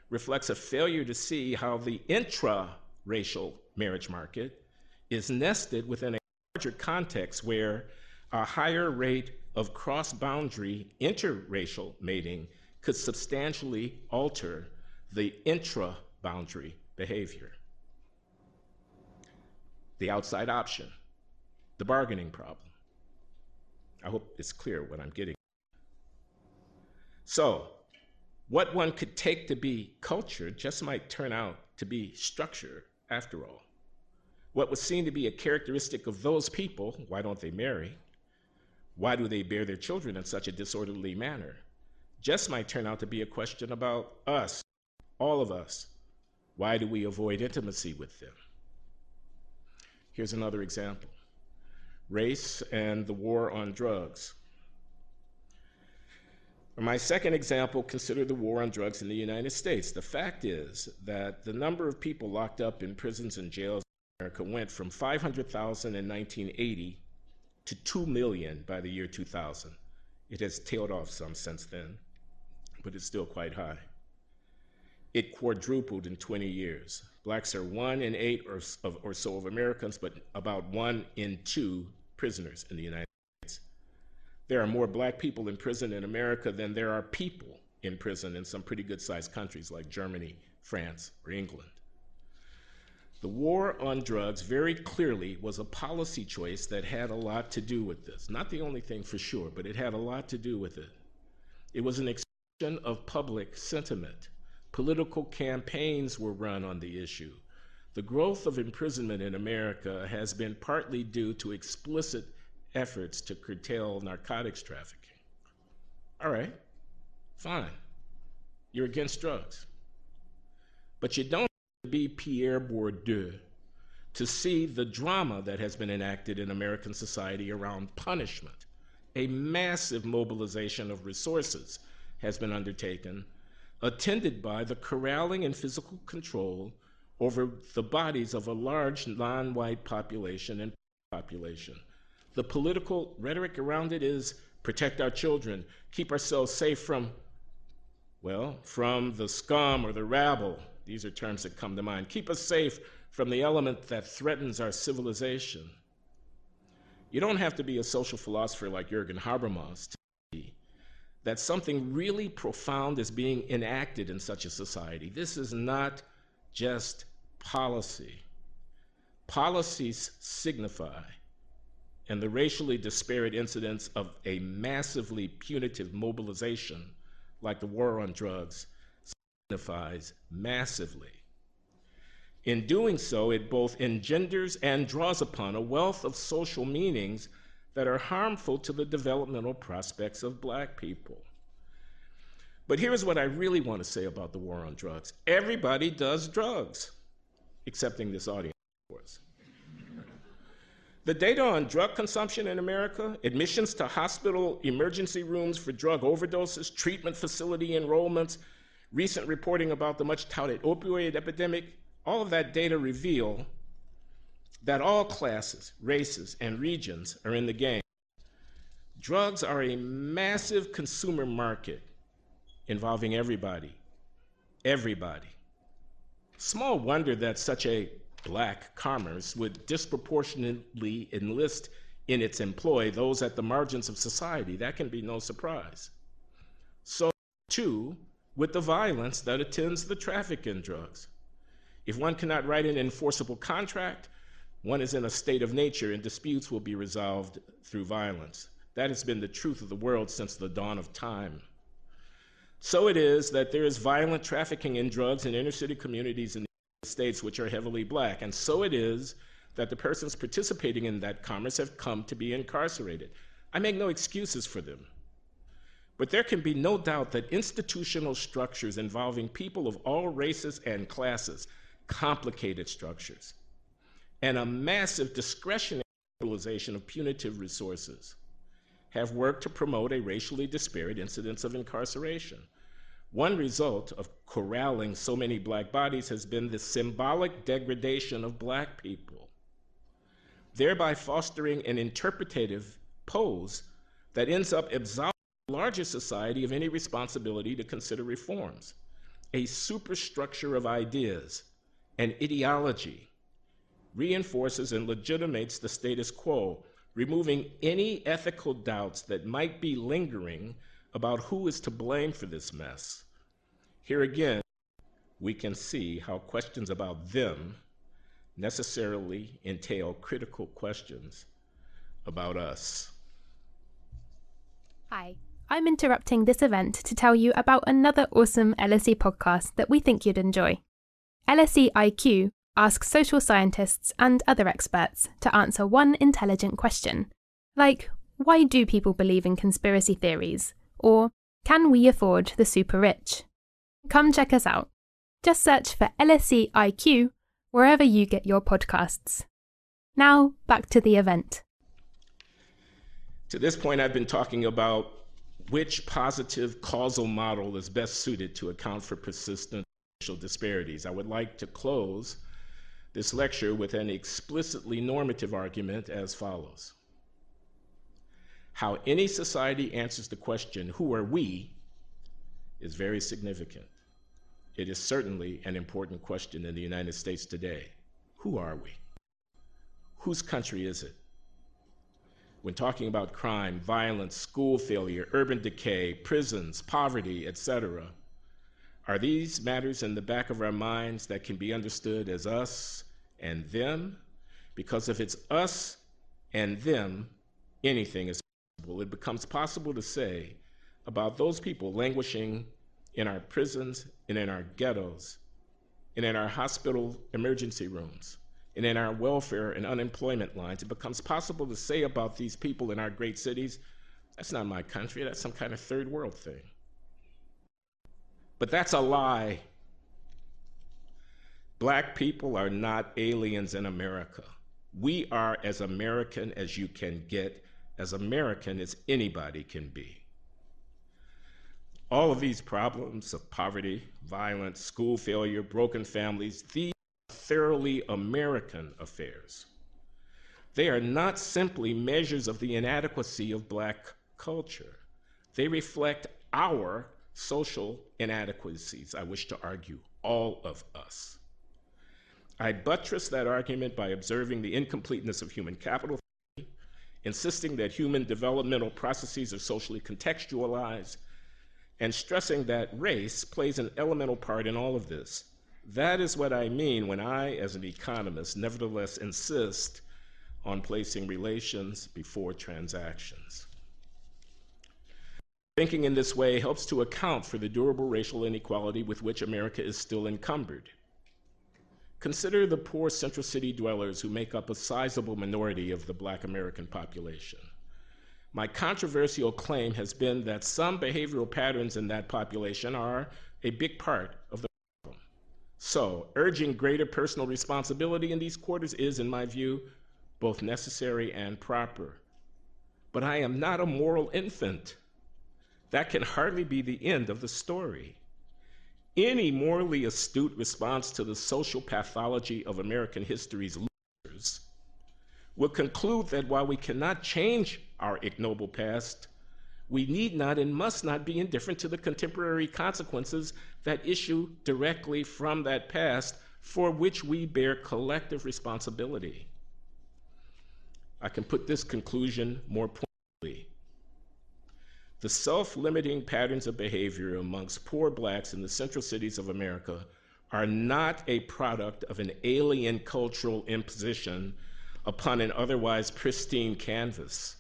S3: reflects a failure to see how the intra racial marriage market is nested within a larger context where a higher rate of cross boundary interracial mating could substantially alter the intra boundary behavior. The outside option, the bargaining problem. I hope it's clear what I'm getting. So, what one could take to be culture just might turn out to be structure after all. What was seen to be a characteristic of those people, why don't they marry? Why do they bear their children in such a disorderly manner? Just might turn out to be a question about us, all of us. Why do we avoid intimacy with them? Here's another example race and the war on drugs. For my second example, consider the war on drugs in the United States. The fact is that the number of people locked up in prisons and jails in America went from 500,000 in 1980 to 2 million by the year 2000. It has tailed off some since then, but it's still quite high. It quadrupled in 20 years. Blacks are one in eight or, or so of Americans, but about one in two prisoners in the United States. There are more black people in prison in America than there are people in prison in some pretty good sized countries like Germany, France, or England. The war on drugs very clearly was a policy choice that had a lot to do with this. Not the only thing for sure, but it had a lot to do with it. It was an expression of public sentiment. Political campaigns were run on the issue. The growth of imprisonment in America has been partly due to explicit efforts to curtail narcotics trafficking. All right, fine. You're against drugs. But you don't be Pierre Bourdieu to see the drama that has been enacted in American society around punishment. A massive mobilization of resources has been undertaken, attended by the corralling and physical control over the bodies of a large non white population and population. The political rhetoric around it is protect our children, keep ourselves safe from, well, from the scum or the rabble these are terms that come to mind. Keep us safe from the element that threatens our civilization. You don't have to be a social philosopher like Jürgen Habermas to see that something really profound is being enacted in such a society. This is not just policy. Policies signify, and the racially disparate incidence of a massively punitive mobilization like the war on drugs signifies massively. In doing so, it both engenders and draws upon a wealth of social meanings that are harmful to the developmental prospects of black people. But here's what I really want to say about the war on drugs everybody does drugs, excepting this audience, of course. The data on drug consumption in America, admissions to hospital emergency rooms for drug overdoses, treatment facility enrollments, recent reporting about the much touted opioid epidemic, all of that data reveal that all classes, races, and regions are in the game. Drugs are a massive consumer market involving everybody. Everybody. Small wonder that such a black commerce would disproportionately enlist in its employ those at the margins of society. That can be no surprise. So, too, with the violence that attends the traffic in drugs. If one cannot write an enforceable contract, one is in a state of nature and disputes will be resolved through violence. That has been the truth of the world since the dawn of time. So it is that there is violent trafficking in drugs in inner city communities in States which are heavily black. And so it is that the persons participating in that commerce have come to be incarcerated. I make no excuses for them. But there can be no doubt that institutional structures involving people of all races and classes, complicated structures, and a massive discretionary utilization of punitive resources have worked to promote a racially disparate incidence of incarceration. One result of corralling so many black bodies has been the symbolic degradation of black people, thereby fostering an interpretative pose that ends up absolving the larger society of any responsibility to consider reforms. A superstructure of ideas and ideology reinforces and legitimates the status quo, removing any ethical doubts that might be lingering about who is to blame for this mess. Here again, we can see how questions about them necessarily entail critical questions about us.
S4: Hi. I'm interrupting this event to tell you about another awesome LSE podcast that we think you'd enjoy. LSE IQ asks social scientists and other experts to answer one intelligent question, like why do people believe in conspiracy theories? Or can we afford the super rich? Come check us out. Just search for LSE IQ wherever you get your podcasts. Now, back to the event.
S3: To this point, I've been talking about which positive causal model is best suited to account for persistent racial disparities. I would like to close this lecture with an explicitly normative argument as follows. How any society answers the question, who are we, is very significant. It is certainly an important question in the United States today. Who are we? Whose country is it? when talking about crime, violence, school failure, urban decay, prisons, poverty, etc. Are these matters in the back of our minds that can be understood as us and them? Because if it's us and them, anything is It becomes possible to say about those people languishing in our prisons and in our ghettos and in our hospital emergency rooms and in our welfare and unemployment lines, it becomes possible to say about these people in our great cities, that's not my country, that's some kind of third world thing. But that's a lie. Black people are not aliens in America. We are as American as you can get, as American as anybody can be. All of these problems of poverty, violence, school failure, broken families, these are thoroughly American affairs. They are not simply measures of the inadequacy of Black culture, they reflect our social inadequacies, I wish to argue, all of us. I buttress that argument by observing the incompleteness of human capital, insisting that human developmental processes are socially contextualized, and stressing that race plays an elemental part in all of this. That is what I mean when I, as an economist, nevertheless insist on placing relations before transactions. Thinking in this way helps to account for the durable racial inequality with which America is still encumbered. Consider the poor central city dwellers who make up a sizable minority of the black American population. My controversial claim has been that some behavioral patterns in that population are a big part of the problem. so, urging greater personal responsibility in these quarters is, in my view, both necessary and proper. But I am not a moral infant. That can hardly be the end of the story. Any morally astute response to the social pathology of American history's losers will conclude that while we cannot change our ignoble past, we need not and must not be indifferent to the contemporary consequences that issue directly from that past for which we bear collective responsibility. I can put this conclusion more pointedly. The self limiting patterns of behavior amongst poor blacks in the central cities of America are not a product of an alien cultural imposition upon an otherwise pristine canvas.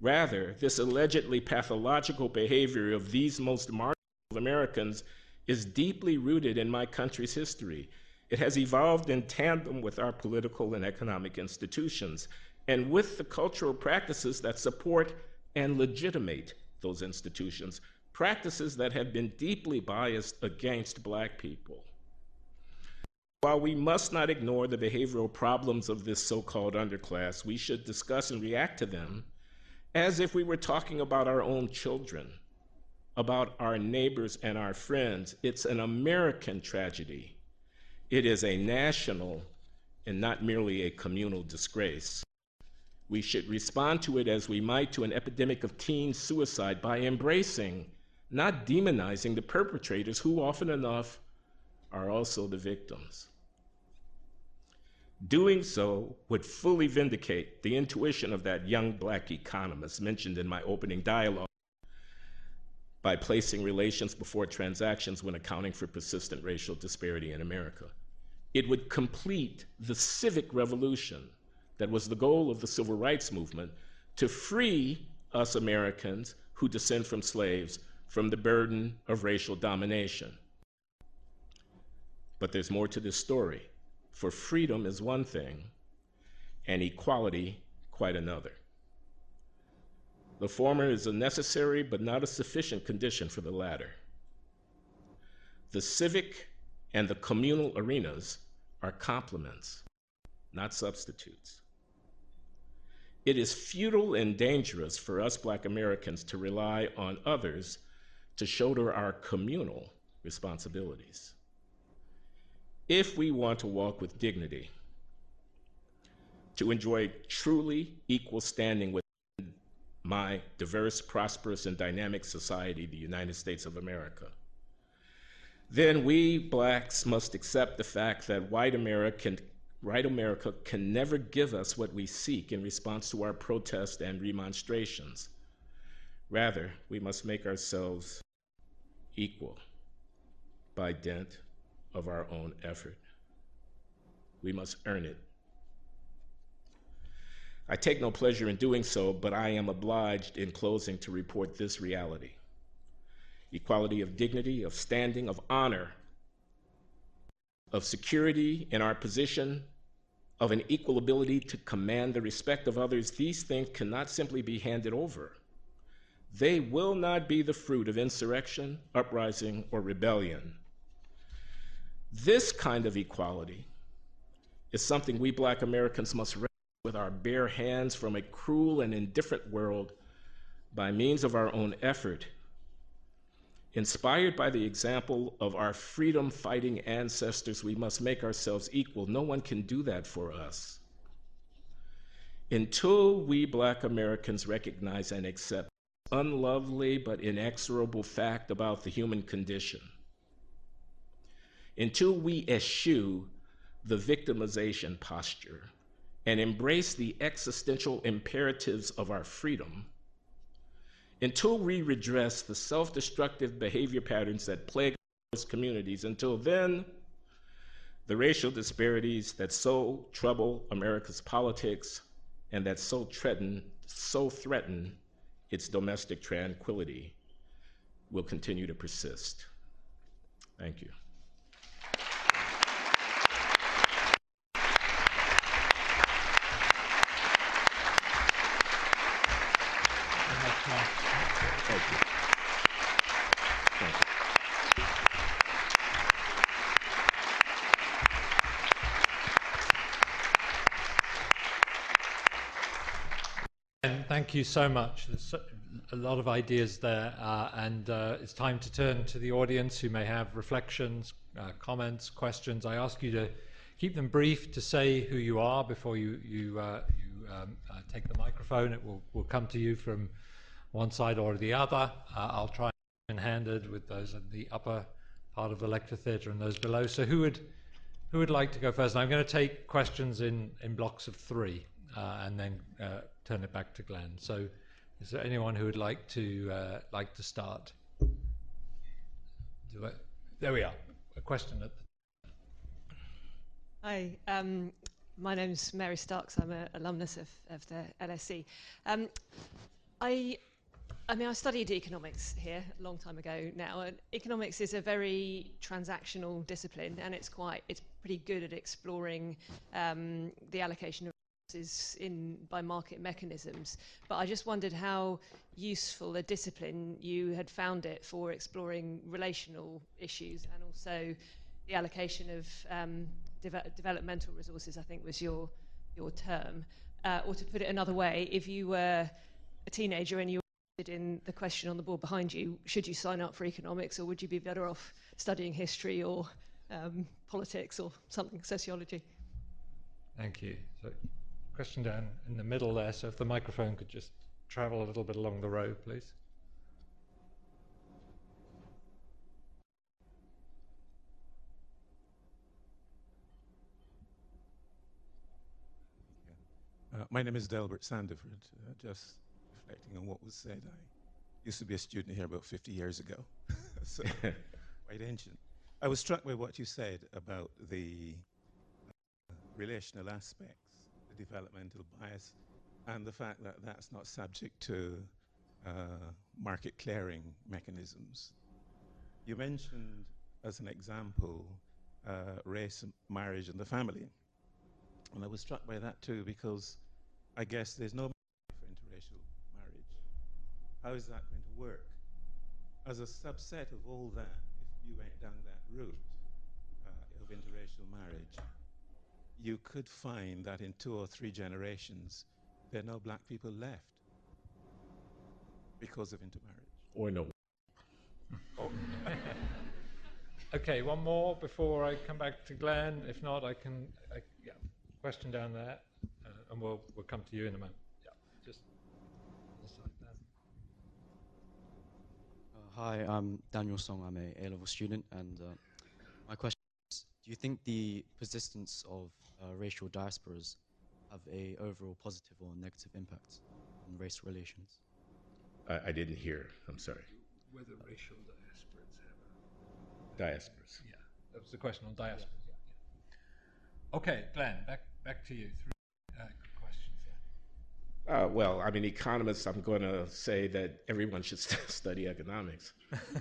S3: Rather, this allegedly pathological behavior of these most marginal Americans is deeply rooted in my country's history. It has evolved in tandem with our political and economic institutions and with the cultural practices that support and legitimate those institutions, practices that have been deeply biased against Black people. While we must not ignore the behavioral problems of this so called underclass, we should discuss and react to them as if we were talking about our own children, about our neighbors and our friends. It's an American tragedy. It is a national and not merely a communal disgrace. We should respond to it as we might to an epidemic of teen suicide by embracing, not demonizing, the perpetrators who often enough are also the victims. Doing so would fully vindicate the intuition of that young black economist mentioned in my opening dialogue by placing relations before transactions when accounting for persistent racial disparity in America. It would complete the civic revolution that was the goal of the civil rights movement to free us Americans who descend from slaves from the burden of racial domination. But there's more to this story, for freedom is one thing, and equality quite another. The former is a necessary but not a sufficient condition for the latter. The civic and the communal arenas are complements, not substitutes. It is futile and dangerous for us Black Americans to rely on others to shoulder our communal responsibilities. If we want to walk with dignity, to enjoy truly equal standing with my diverse, prosperous, and dynamic society, the United States of America, then we blacks must accept the fact that white America, white America can never give us what we seek in response to our protests and remonstrations. Rather, we must make ourselves equal by dint of our own effort. We must earn it. I take no pleasure in doing so, but I am obliged in closing to report this reality equality of dignity, of standing, of honor, of security in our position, of an equal ability to command the respect of others. These things cannot simply be handed over. They will not be the fruit of insurrection, uprising, or rebellion. This kind of equality is something we black Americans must wrestle with our bare hands from a cruel and indifferent world by means of our own effort. Inspired by the example of our freedom fighting ancestors, we must make ourselves equal. No one can do that for us. Until we black Americans recognize and accept unlovely but inexorable fact about the human condition, until we eschew the victimization posture and embrace the existential imperatives of our freedom, until we redress the self destructive behavior patterns that plague our communities, until then, the racial disparities that so trouble America's politics and that so threaten, so threaten its domestic tranquility will continue to persist. Thank you.
S2: Thank you so much. There's a lot of ideas there, uh, and uh, it's time to turn to the audience who may have reflections, uh, comments, questions. I ask you to keep them brief, to say who you are before you, you, uh, you um, uh, take the microphone. It will, will come to you from one side or the other. Uh, I'll try and handed with those in the upper part of the lecture theatre and those below. So who would who would like to go first? And I'm going to take questions in, in blocks of three and then turn it back to Glenn. So is there anyone who would like to uh, like to start? It. There we are. A question at the
S5: Hi, um, my name's Mary Starks. I'm an alumnus of, of the LSE. Um, I, I mean, I studied economics here a long time ago now, and economics is a very transactional discipline, and it's quite, it's pretty good at exploring um, the allocation of resources in by market mechanisms. But I just wondered how useful a discipline you had found it for exploring relational issues and also the allocation of um, de- developmental resources, I think was your, your term. Uh, or to put it another way, if you were a teenager and you were in the question on the board behind you, should you sign up for economics or would you be better off studying history or um, politics or something, sociology?
S2: Thank you. So, question down in the middle there. So, if the microphone could just travel a little bit along the row, please.
S6: Uh, my name is Delbert Sandiford. Uh, just reflecting on what was said, I used to be a student here about 50 years ago, so quite ancient. I was struck by what you said about the uh, relational aspects, the developmental bias, and the fact that that's not subject to uh, market clearing mechanisms. You mentioned, as an example, uh, race, marriage, and the family. And I was struck by that too because I guess there's no for interracial marriage. How is that going to work? As a subset of all that, if you went down that route uh, of interracial marriage, you could find that in two or three generations, there are no black people left because of intermarriage.
S3: Or no.
S2: Oh. okay, one more before I come back to Glenn. If not, I can. I, yeah, question down there, uh, and we'll we'll come to you in a moment. Yeah, just.
S7: Uh, hi, I'm Daniel Song. I'm a A-level student, and uh, my question is: Do you think the persistence of uh, racial diasporas have a overall positive or negative impact on race relations?
S3: I, I didn't hear. I'm sorry.
S2: Whether racial diasporas have. a...
S3: Diasporas.
S2: Yeah, that was the question on diasporas. Yeah. yeah. Okay, Glenn, back back to you. Three uh, good questions there.
S3: Uh, well, I mean, economists, I'm going to say that everyone should st- study economics.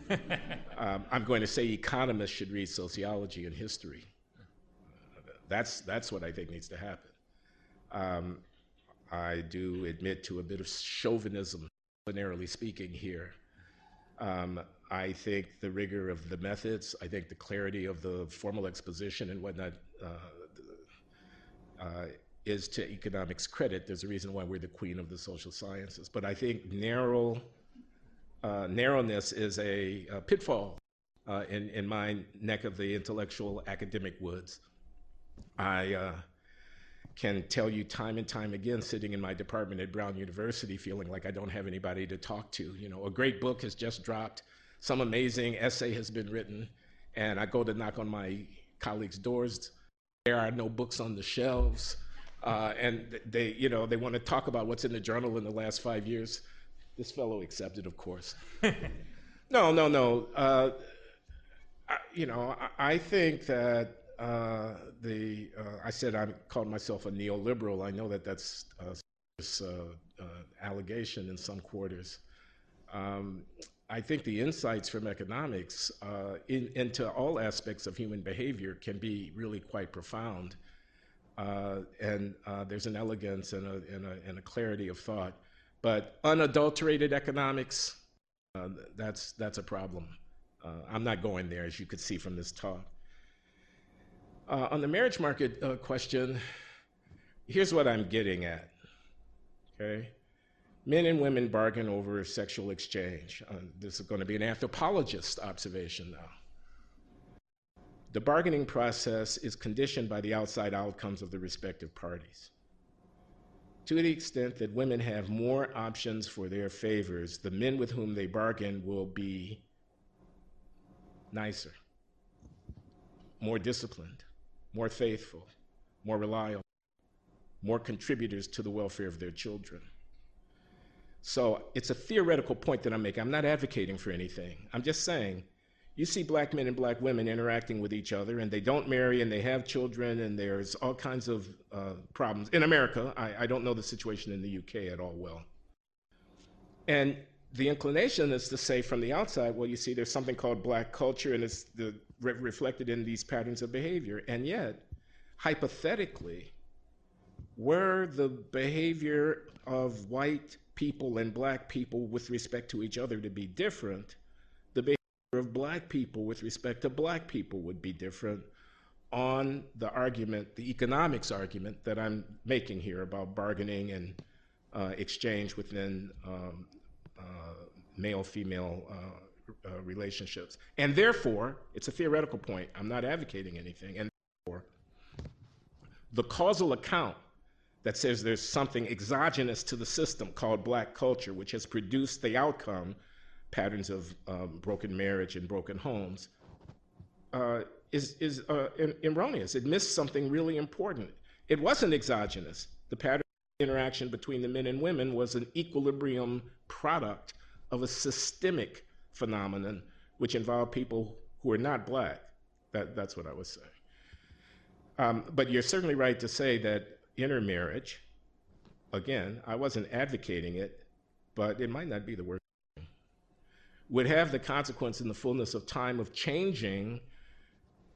S3: um, I'm going to say economists should read sociology and history. That's, that's what I think needs to happen. Um, I do admit to a bit of chauvinism, ordinarily speaking, here. Um, I think the rigor of the methods, I think the clarity of the formal exposition and whatnot uh, uh, is to economics credit. There's a reason why we're the queen of the social sciences. But I think narrow uh, narrowness is a, a pitfall uh, in, in my neck of the intellectual academic woods. I uh, can tell you time and time again, sitting in my department at Brown University, feeling like I don't have anybody to talk to. You know, a great book has just dropped, some amazing essay has been written, and I go to knock on my colleagues' doors. There are no books on the shelves, uh, and they, you know, they want to talk about what's in the journal in the last five years. This fellow accepted, of course. no, no, no. Uh, I, you know, I, I think that uh, the uh, I said I called myself a neoliberal. I know that that's a uh, uh, allegation in some quarters. Um, I think the insights from economics uh, in, into all aspects of human behavior can be really quite profound. and there's an elegance and a, and, a, and a, clarity of thought. But unadulterated economics, that's, that's a problem. I'm not going there, as you could see from this talk. Uh, on the marriage market uh, question, here's what I'm getting at. Okay? Men and women bargain over sexual exchange. Uh, this is going to be an anthropologist observation now. The bargaining process is conditioned by the outside outcomes of the respective parties. to the extent that women have more options for their favors, the men with whom they bargain will be nicer, more disciplined, more faithful, more reliable, more contributors to the welfare of their children. So it's a theoretical point that I'm making. I'm not advocating for anything. I'm just saying you see black men and black women interacting with each other, and they don't marry and they have children, and there's all kinds of uh, problems. In America, I, I don't know the situation in the UK at all well. And the inclination is to say from the outside, well, you see, there's something called black culture, and it's the, re- reflected in these patterns of behavior. And yet, hypothetically, were the behavior of white people and black people with respect to each other to be different, the behavior of black people with respect to black people would be different on the argument, the economics argument that I'm making here about bargaining and uh, exchange within um, uh, male female uh, uh, relationships. And therefore, it's a theoretical point. I'm not advocating anything. And therefore, the causal account that says there's something exogenous to the system called black culture, which has produced the outcome patterns of um, broken marriage and broken homes, uh, is, is uh, erroneous. It missed something really important. It wasn't exogenous. The pattern of interaction between the men and women was an equilibrium product of a systemic phenomenon which involved people who are not black. That, that's what I was saying. Um, but you're certainly right to say that intermarriage, again, I wasn't advocating it, but it might not be the worst would have the consequence in the fullness of time of changing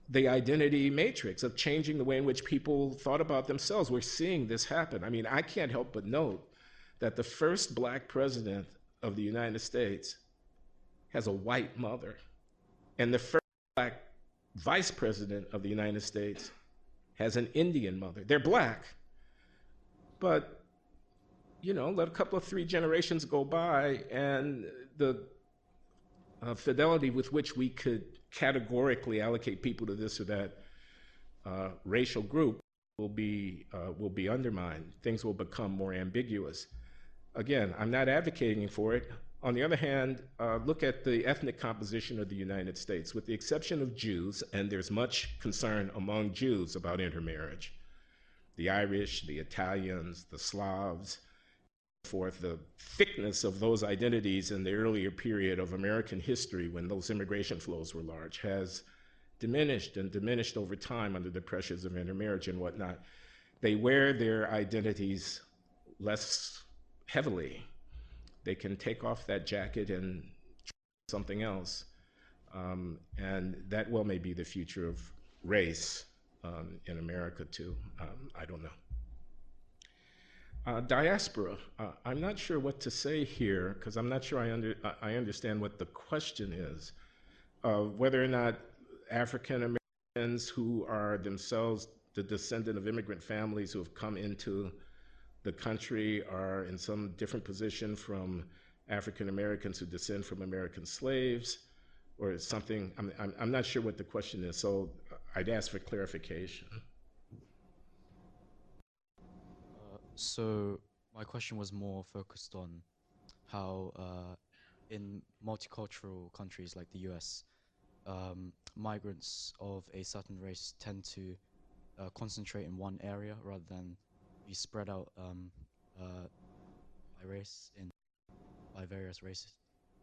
S3: the identity matrix, of changing the way in which people thought about themselves. We're seeing this happen. I mean, I can't help but note that the first black president of the United States has a white mother, and the first black vice president of the United States has an Indian mother. They're black, but you know, let a couple of three generations go by, and the uh, fidelity with which we could categorically allocate people to this or that uh, racial group will be, uh, will be undermined. Things will become more ambiguous. Again, I'm not advocating for it. On the other hand, uh, look at the ethnic composition of the United States. With the exception of Jews, and there's much concern among Jews about intermarriage, the Irish, the Italians, the Slavs, forth, the thickness of those identities in the earlier period of American history when those immigration flows were large has diminished and diminished over time under the pressures of intermarriage and whatnot. They wear their identities less heavily. They can take off that jacket and something else. Um, and that well may be the future of race um, in America too. Um, I don't know. Uh, diaspora. Uh, I'm not sure what to say here because I'm not sure I, under, I understand what the question is. Uh, whether or not African Americans who are themselves the descendant of immigrant families who have come into the country are in some different position from African Americans who descend from American slaves, or something. I'm, I'm, I'm not sure what the question is, so I'd ask for clarification.
S7: So my question was more focused on how uh, in multicultural countries like the US, um, migrants of a certain race tend to uh, concentrate in one area rather than be spread out um, uh, by race in by various races.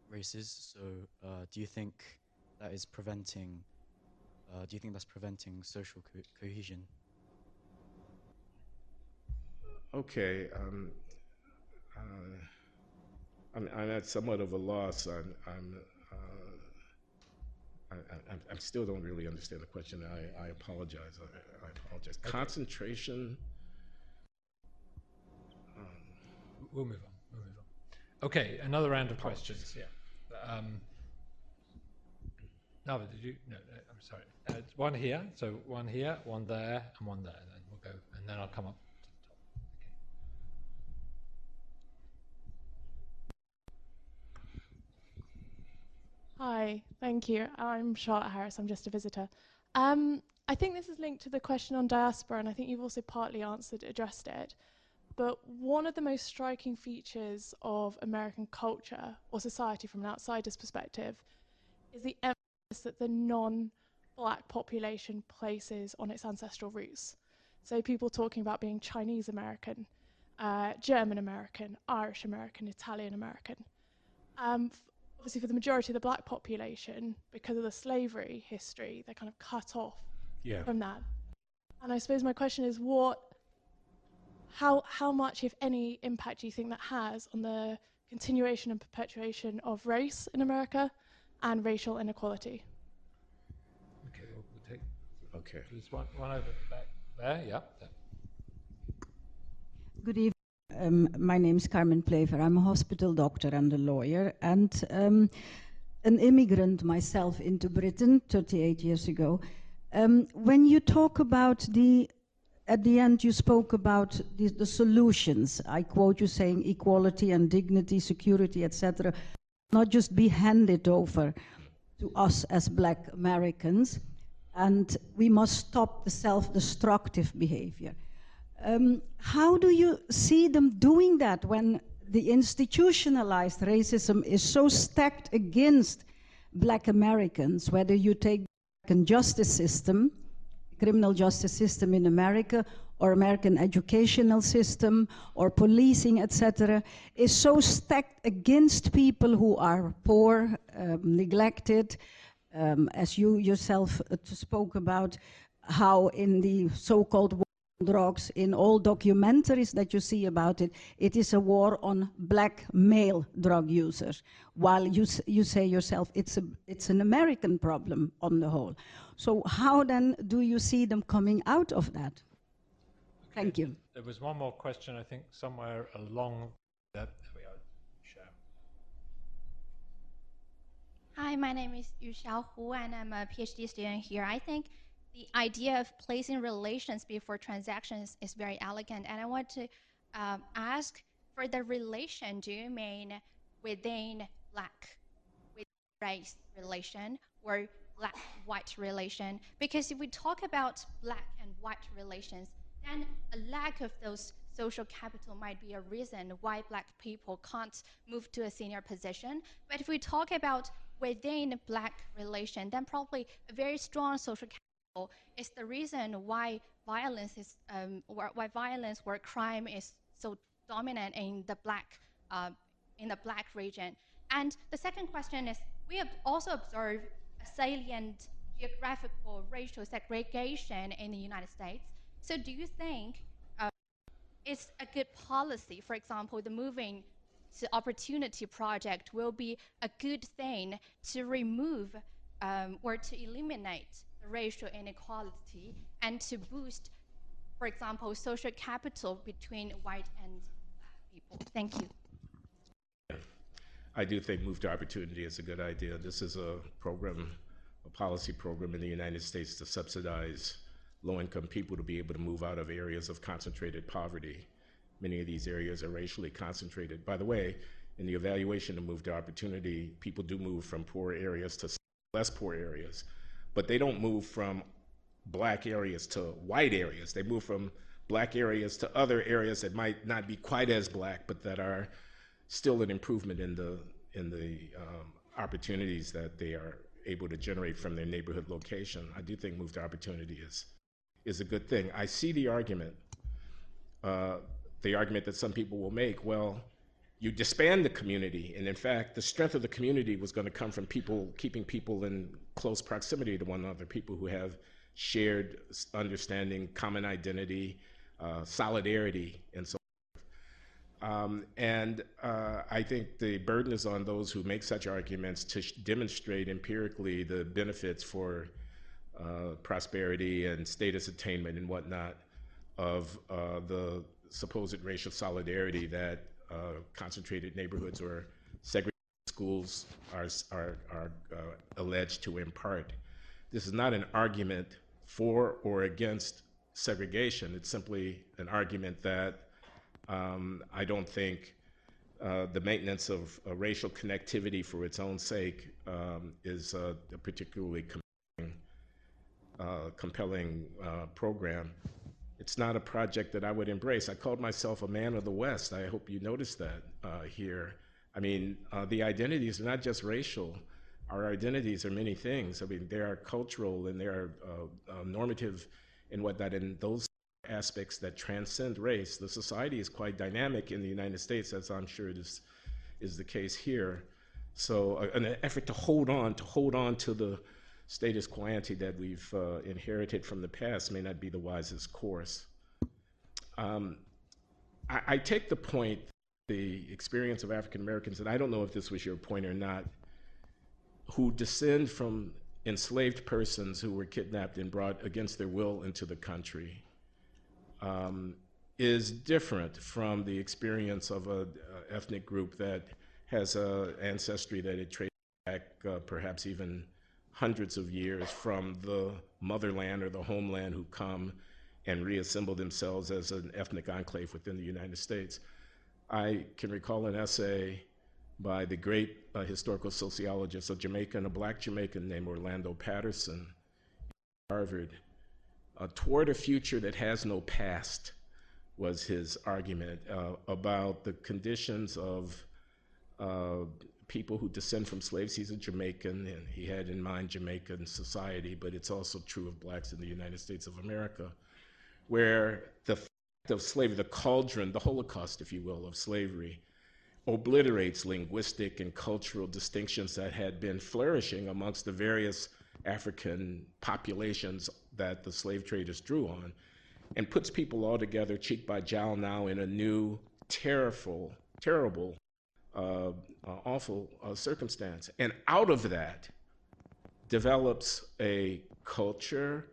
S7: Races. So, uh, do you think that is preventing? Uh, do you think that's preventing social co cohesion?
S3: Okay. Um, uh, I'm, I'm, at somewhat of a loss. I'm, I'm uh, I, I, I, still don't really understand the question. I, I apologize. I, I apologize. Okay. Concentration.
S2: Um, we'll move on. We'll move on. Okay, another round of questions. Yeah. Um, no, did you? No, no I'm sorry. Uh, one here. So one here, one there, and one there. Then we'll go, and then I'll come up.
S8: Hi, thank you. I'm Charlotte Harris. I'm just a visitor. Um, I think this is linked to the question on diaspora, and I think you've also partly answered, addressed it. But one of the most striking features of American culture or society from an outsider's perspective is the emphasis that the non black population places on its ancestral roots. So, people talking about being Chinese American, uh, German American, Irish American, Italian American. Um, obviously, for the majority of the black population, because of the slavery history, they're kind of cut off
S6: Yeah.
S8: from that. And I suppose my question is what how how much, if any, impact do you think that has on the continuation and perpetuation of race in America and racial inequality?
S2: Okay, we'll, we'll take
S3: Okay.
S2: there's one, one over the back there. Yeah. there.
S9: Good evening. Um, my name is Carmen Plever. I'm a hospital doctor and a lawyer, and um, an immigrant myself into Britain 38 years ago. Um, when you talk about the, at the end, you spoke about the, the solutions. I quote you saying equality and dignity, security, etc., not just be handed over to us as black Americans, and we must stop the self destructive behavior. Um, how do you see them doing that when the institutionalized racism is so stacked against black Americans, whether you take the justice system, criminal justice system in America, or American educational system, or policing, etc., is so stacked against people who are poor, um, neglected, um, as you yourself uh, spoke about, how in the so-called war on drugs, in all documentaries that you see about it, it is a war on black male drug users. While you you say yourself, it's a it's an American problem on the whole. So how then do you see them coming out of that? Thank you.
S2: There was one more question, I think, somewhere along that. There we are. Share.
S10: Hi, my name is Yu Xiaohu, and I'm a PhD student here. I think the idea of placing relations before transactions is very elegant, and I want to um, ask for the relation. Do you mean within black, with race relation, or black-white relation? Because if we talk about black and white relations, then a lack of those social capital might be a reason why black people can't move to a senior position. But if we talk about within black relation, then probably a very strong social capital is the reason why violence is um, why violence or crime is so dominant in the black uh, in the black region. And the second question is, we have also observed a salient geographical racial segregation in the United States. So do you think uh, it's a good policy? For example, the moving to opportunity project will be a good thing to remove um, or to eliminate racial inequality and to boost, for example, social capital between white and black people. Thank you.
S3: I do think Move to Opportunity is a good idea. This is a program, a policy program in the United States to subsidize low income people to be able to move out of areas of concentrated poverty. Many of these areas are racially concentrated. By the way, in the evaluation of Move to Opportunity, people do move from poor areas to less poor areas, but they don't move from black areas to white areas. They move from black areas to other areas that might not be quite as black, but that are still an improvement in the in the um, opportunities that they are able to generate from their neighborhood location. I do think Move to Opportunity is is a good thing. I see the argument, uh, the argument that some people will make. Well, you disband the community, and in fact, the strength of the community was going to come from people keeping people in close proximity to one another, people who have shared understanding, common identity, uh, solidarity, and so. Um, and uh, I think the burden is on those who make such arguments to demonstrate empirically the benefits for uh, prosperity and status attainment and whatnot of uh, the supposed racial solidarity that uh, concentrated neighborhoods or segregated schools are, are, are uh, alleged to impart. This is not an argument for or against segregation. It's simply an argument that um, I don't think uh, the maintenance of uh, racial connectivity for its own sake um, is uh, a particularly compelling, uh, compelling uh, program. It's not a project that I would embrace. I called myself a man of the West. I hope you noticed that uh, here. I mean, the identities are not just racial. Our identities are many things. I mean, they are cultural and they are normative and whatnot. And those aspects that transcend race. The society is quite dynamic in the United States, as I'm sure it is, is the case here. So, uh, an effort to hold on, to hold on to the status quo ante that we've uh, inherited from the past may not be the wisest course. Um, I, I, take the point, the experience of African Americans, and I don't know if this was your point or not, who descend from enslaved persons who were kidnapped and brought against their will into the country um, is different from the experience of an ethnic group that has an ancestry that it traces back uh, perhaps even hundreds of years from the motherland or the homeland who come and reassemble themselves as an ethnic enclave within the United States. I can recall an essay by the great uh, historical sociologist, a Jamaican, a black Jamaican named Orlando Patterson, at Harvard. Uh, toward a future that has no past was his argument uh, about the conditions of uh, people who descend from slaves. He's a Jamaican, and he had in mind Jamaican society, but it's also true of blacks in the United States of America, where the fact of slavery, the cauldron, the Holocaust, if you will, of slavery, obliterates linguistic and cultural distinctions that had been flourishing amongst the various African populations that the slave traders drew on, and puts people all together cheek by jowl now in a new, terrible, terrible uh, uh, awful uh, circumstance. And out of that develops a culture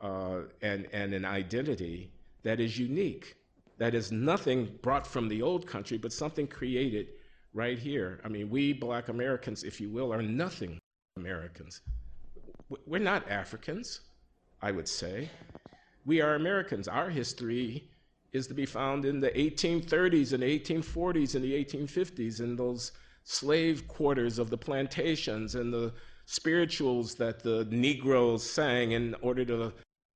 S3: uh, and, and an identity that is unique, that is nothing brought from the old country, but something created right here. I mean, we black Americans, if you will, are nothing Americans. We're not Africans, I would say. We are Americans. Our history is to be found in the 1830s and 1840s and the 1850s in those slave quarters of the plantations and the spirituals that the Negroes sang in order to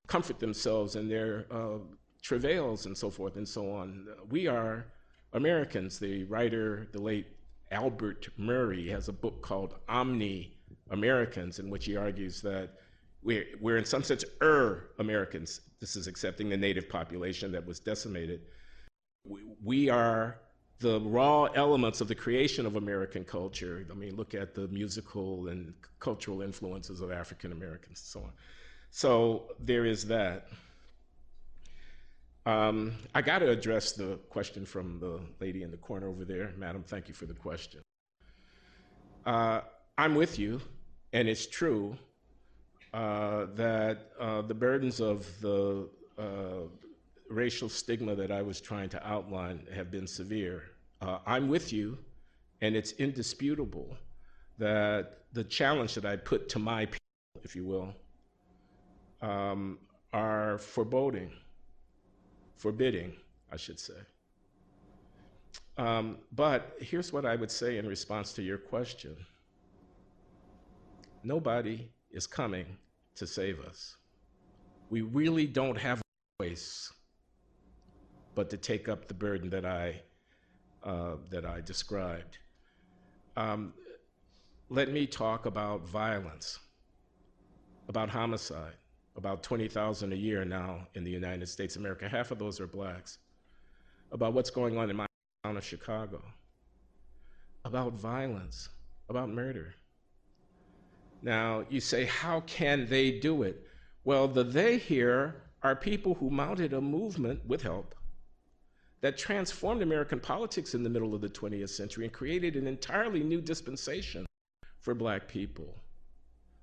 S3: comfort themselves in their uh, travails and so forth and so on. We are Americans. The writer, the late Albert Murray, has a book called Omni Americans, in which he argues that we're, we're in some sense er Americans. This is accepting the native population that was decimated. We, we are the raw elements of the creation of American culture. I mean, look at the musical and cultural influences of African Americans and so on. So there is that. Um, I got to address the question from the lady in the corner over there. Madam, thank you for the question. Uh, I'm with you, and it's true uh, that uh, the burdens of the uh, racial stigma that I was trying to outline have been severe. Uh, I'm with you, and it's indisputable that the challenge that I put to my people, if you will, um, are foreboding, forbidding, I should say. Um, but here's what I would say in response to your question nobody is coming to save us. We really don't have a choice but to take up the burden that I, uh, that I described. Um, let me talk about violence, about homicide, about 20,000 a year now in the United States of America. Half of those are blacks. About what's going on in my town of Chicago, about violence, about murder. Now, you say, how can they do it? Well, the they here are people who mounted a movement with help that transformed American politics in the middle of the 20th century and created an entirely new dispensation for black people.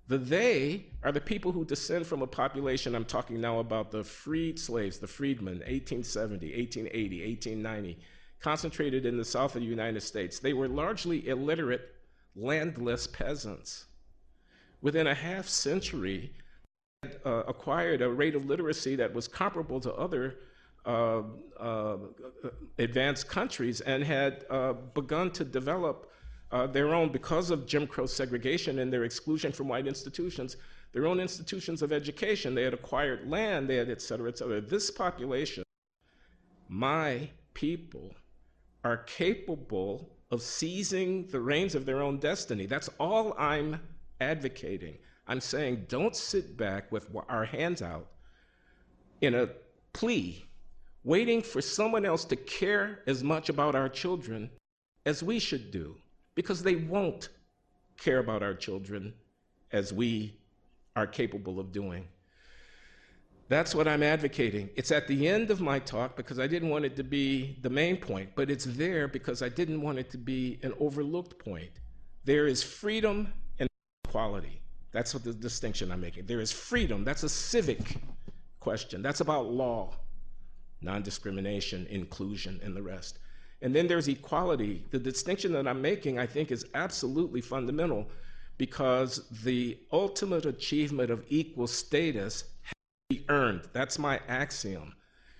S3: The they are the people who descend from a population, I'm talking now about the freed slaves, the freedmen, 1870, 1880, 1890, concentrated in the south of the United States. They were largely illiterate, landless peasants within a half century, uh, acquired a rate of literacy that was comparable to other uh, uh, advanced countries and had uh, begun to develop uh, their own, because of Jim Crow segregation and their exclusion from white institutions, their own institutions of education. They had acquired land, they had et cetera, et cetera. This population, my people, are capable of seizing the reins of their own destiny. That's all I'm advocating. I'm saying don't sit back with our hands out in a plea, waiting for someone else to care as much about our children as we should do, because they won't care about our children as we are capable of doing. That's what I'm advocating. It's at the end of my talk because I didn't want it to be the main point, but it's there because I didn't want it to be an overlooked point. There is freedom and equality. That's what the distinction I'm making. There is freedom, that's a civic question. That's about law, non discrimination, inclusion, and the rest. And then there's equality. The distinction that I'm making, I think, is absolutely fundamental because the ultimate achievement of equal status has be earned. That's my axiom.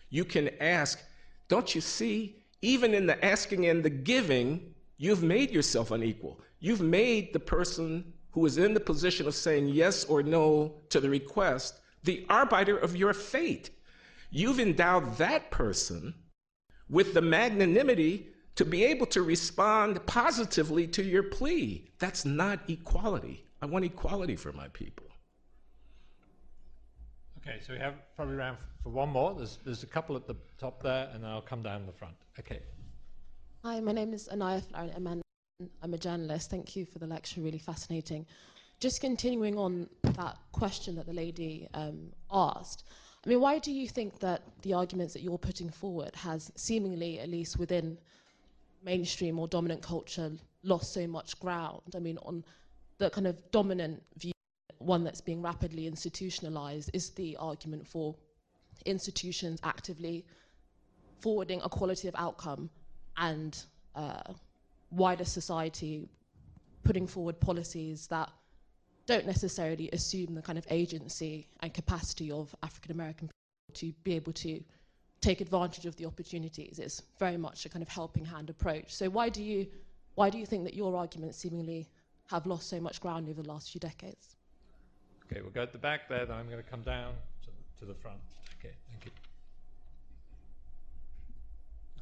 S3: You can ask, don't you see, even in the asking and the giving, you've made yourself unequal. You've made the person who is in the position of saying yes or no to the request the arbiter of your fate. You've endowed that person with the magnanimity to be able to respond positively to your plea. That's not equality. I want equality for my people.
S2: Okay, so we have probably round for one more. There's, there's a couple at the top there, and then I'll come down the front. Okay.
S11: Hi, my name is Anaya Florin. I'm a journalist. Thank you for the lecture, really fascinating. Just continuing on that question that the lady um, asked, I mean, why do you think that the arguments that you're putting forward has seemingly, at least within mainstream or dominant culture, lost so much ground? I mean, on the kind of dominant view one that's being rapidly institutionalized is the argument for institutions actively forwarding a quality of outcome and uh, wider society putting forward policies that don't necessarily assume the kind of agency and capacity of African American people to be able to take advantage of the opportunities. It's very much a kind of helping hand approach. So why do you why do you think that your arguments seemingly have lost so much ground over the last few decades?
S2: Okay, we'll go at the back there, then I'm going to come down to, to the front. Okay, thank you.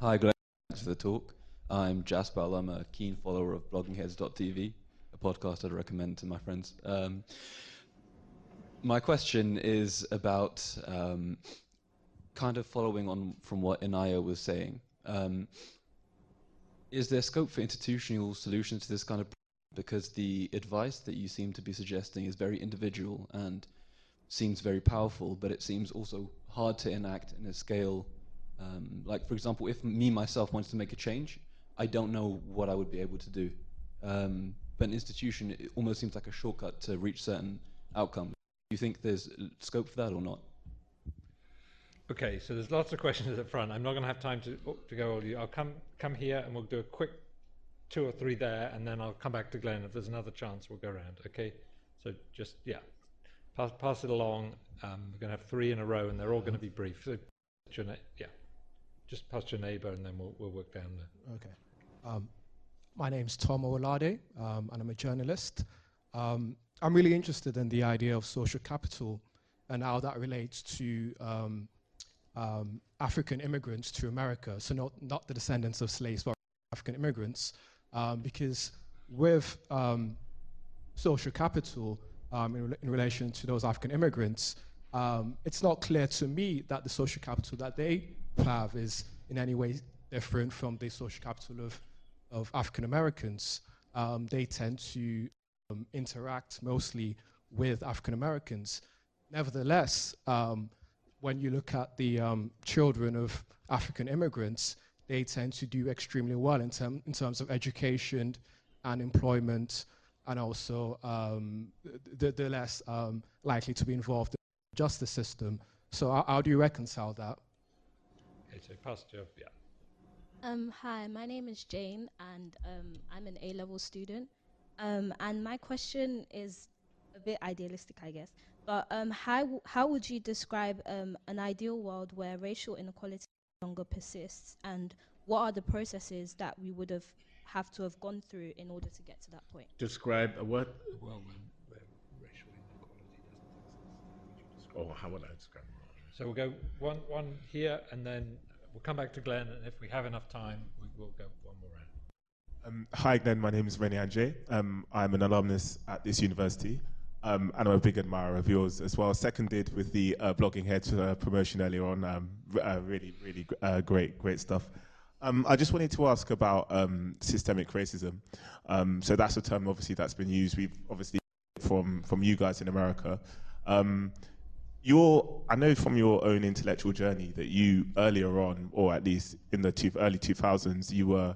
S12: Hi, Glenn. Thanks for the talk. I'm Jasper. I'm a keen follower of bloggingheads.tv, a podcast I'd recommend to my friends. Um, my question is about um, kind of following on from what Inaya was saying. Um, is there scope for institutional solutions to this kind of problem? because the advice that you seem to be suggesting is very individual and seems very powerful, but it seems also hard to enact in a scale. Um, like, for example, if me myself wants to make a change, I don't know what I would be able to do. Um, but an institution it almost seems like a shortcut to reach certain outcomes. Do you think there's scope for that or not?
S2: Okay, so there's lots of questions at the front. I'm not going to have time to, to go all you. I'll come come here and we'll do a quick two or three there, and then I'll come back to Glenn. If there's another chance, we'll go around. Okay? So just, yeah, pass, pass it along. Um, we're going to have three in a row, and they're all going to be brief. So, yeah, just pass your neighbor, and then we'll, we'll work down there.
S13: Okay. Um, my name's Tom Owolade, um, and I'm a journalist. Um, I'm really interested in the idea of social capital and how that relates to um, um, African immigrants to America. So not, not the descendants of slaves, but African immigrants um, because with um, social capital in, re in, relation to those African immigrants, it's not clear to me that the social capital that they have is in any way different from the social capital of, of African Americans. Um, they tend to um, interact mostly with African Americans. Nevertheless, when you look at the children of African immigrants, they tend to do extremely well in, term, in terms of education and employment, and also um, they're less um, likely to be involved in the justice system. So how, how do you reconcile that?
S2: Okay, so Pastor, yeah.
S14: Um, hi, my name is Jane, and um, I'm an A-level student. Um, and my question is a bit idealistic, I guess. But um, how how would you describe um, an ideal world where racial inequality no longer persists and what are the processes that we would have have to have gone through in order to get to that point
S3: describe a what
S2: well when, when racial inequality
S3: oh, how would I describe it?
S2: So we'll go one, one here, and then we'll come back to Glenn, and if we have enough time, we will go one more round.
S15: Um, hi, Glenn. My name is Rennie Andre. Um, I'm an alumnus at this university, um, and I'm a big admirer of yours as well. Seconded with the uh, Blogging Heads uh, promotion earlier on. Um, uh, really, really uh, great, great stuff. Um, I just wanted to ask about um, systemic racism. so that's a term, obviously, that's been used. We've obviously from from you guys in America your I know from your own intellectual journey that you earlier on, or at least in the two, early 2000s, you were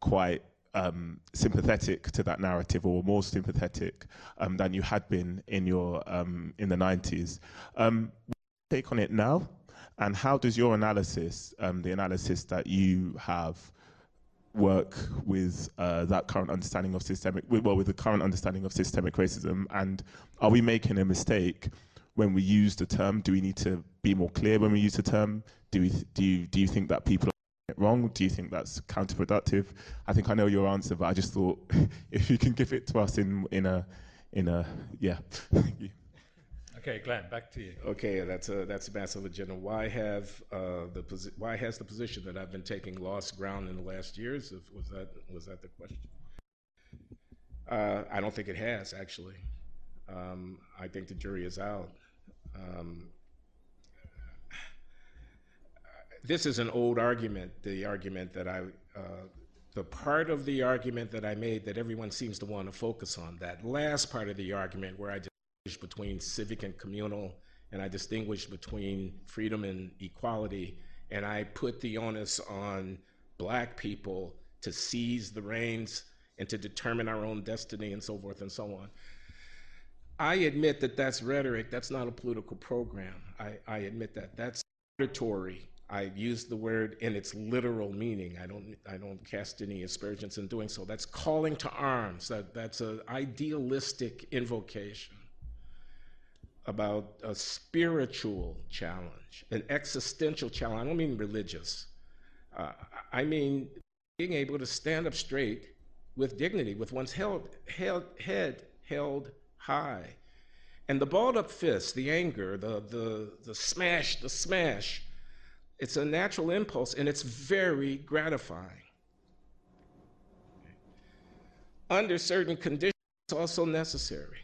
S15: quite um, sympathetic to that narrative, or more sympathetic um, than you had been in your um, in the 90s. Um, take on it now, and how does your analysis, um, the analysis that you have, work with uh, that current understanding of systemic, well, with the current understanding of systemic racism, and are we making a mistake? When we use the term? Do we need to be more clear when we use the term? Do, we, do, you, do you think that people are it wrong? Do you think that's counterproductive? I think I know your answer, but I just thought if you can give it to us in, in, a, in a, yeah.
S2: Okay, Glenn, back to you.
S3: Okay, that's a that's a massive agenda. Why have uh, the posi- why has the position that I've been taking lost ground in the last years? If, was that was that the question? Uh, I don't think it has actually. Um, I think the jury is out. Um, this is an old argument, the argument that I, uh, the part of the argument that I made that everyone seems to want to focus on, that last part of the argument where I distinguish between civic and communal, and I distinguish between freedom and equality, and I put the onus on black people to seize the reins and to determine our own destiny and so forth and so on. I admit that that's rhetoric. That's not a political program. I, I admit that. That's auditory. I use the word in its literal meaning. I don't, I don't cast any aspersions in doing so. That's calling to arms. That, that's an idealistic invocation about a spiritual challenge, an existential challenge. I don't mean religious. Uh, I mean being able to stand up straight with dignity, with one's held, held, head held high. And the balled up fist, the anger, the, the, the smash, the smash, it's a natural impulse and it's very gratifying. Under certain conditions, it's also necessary.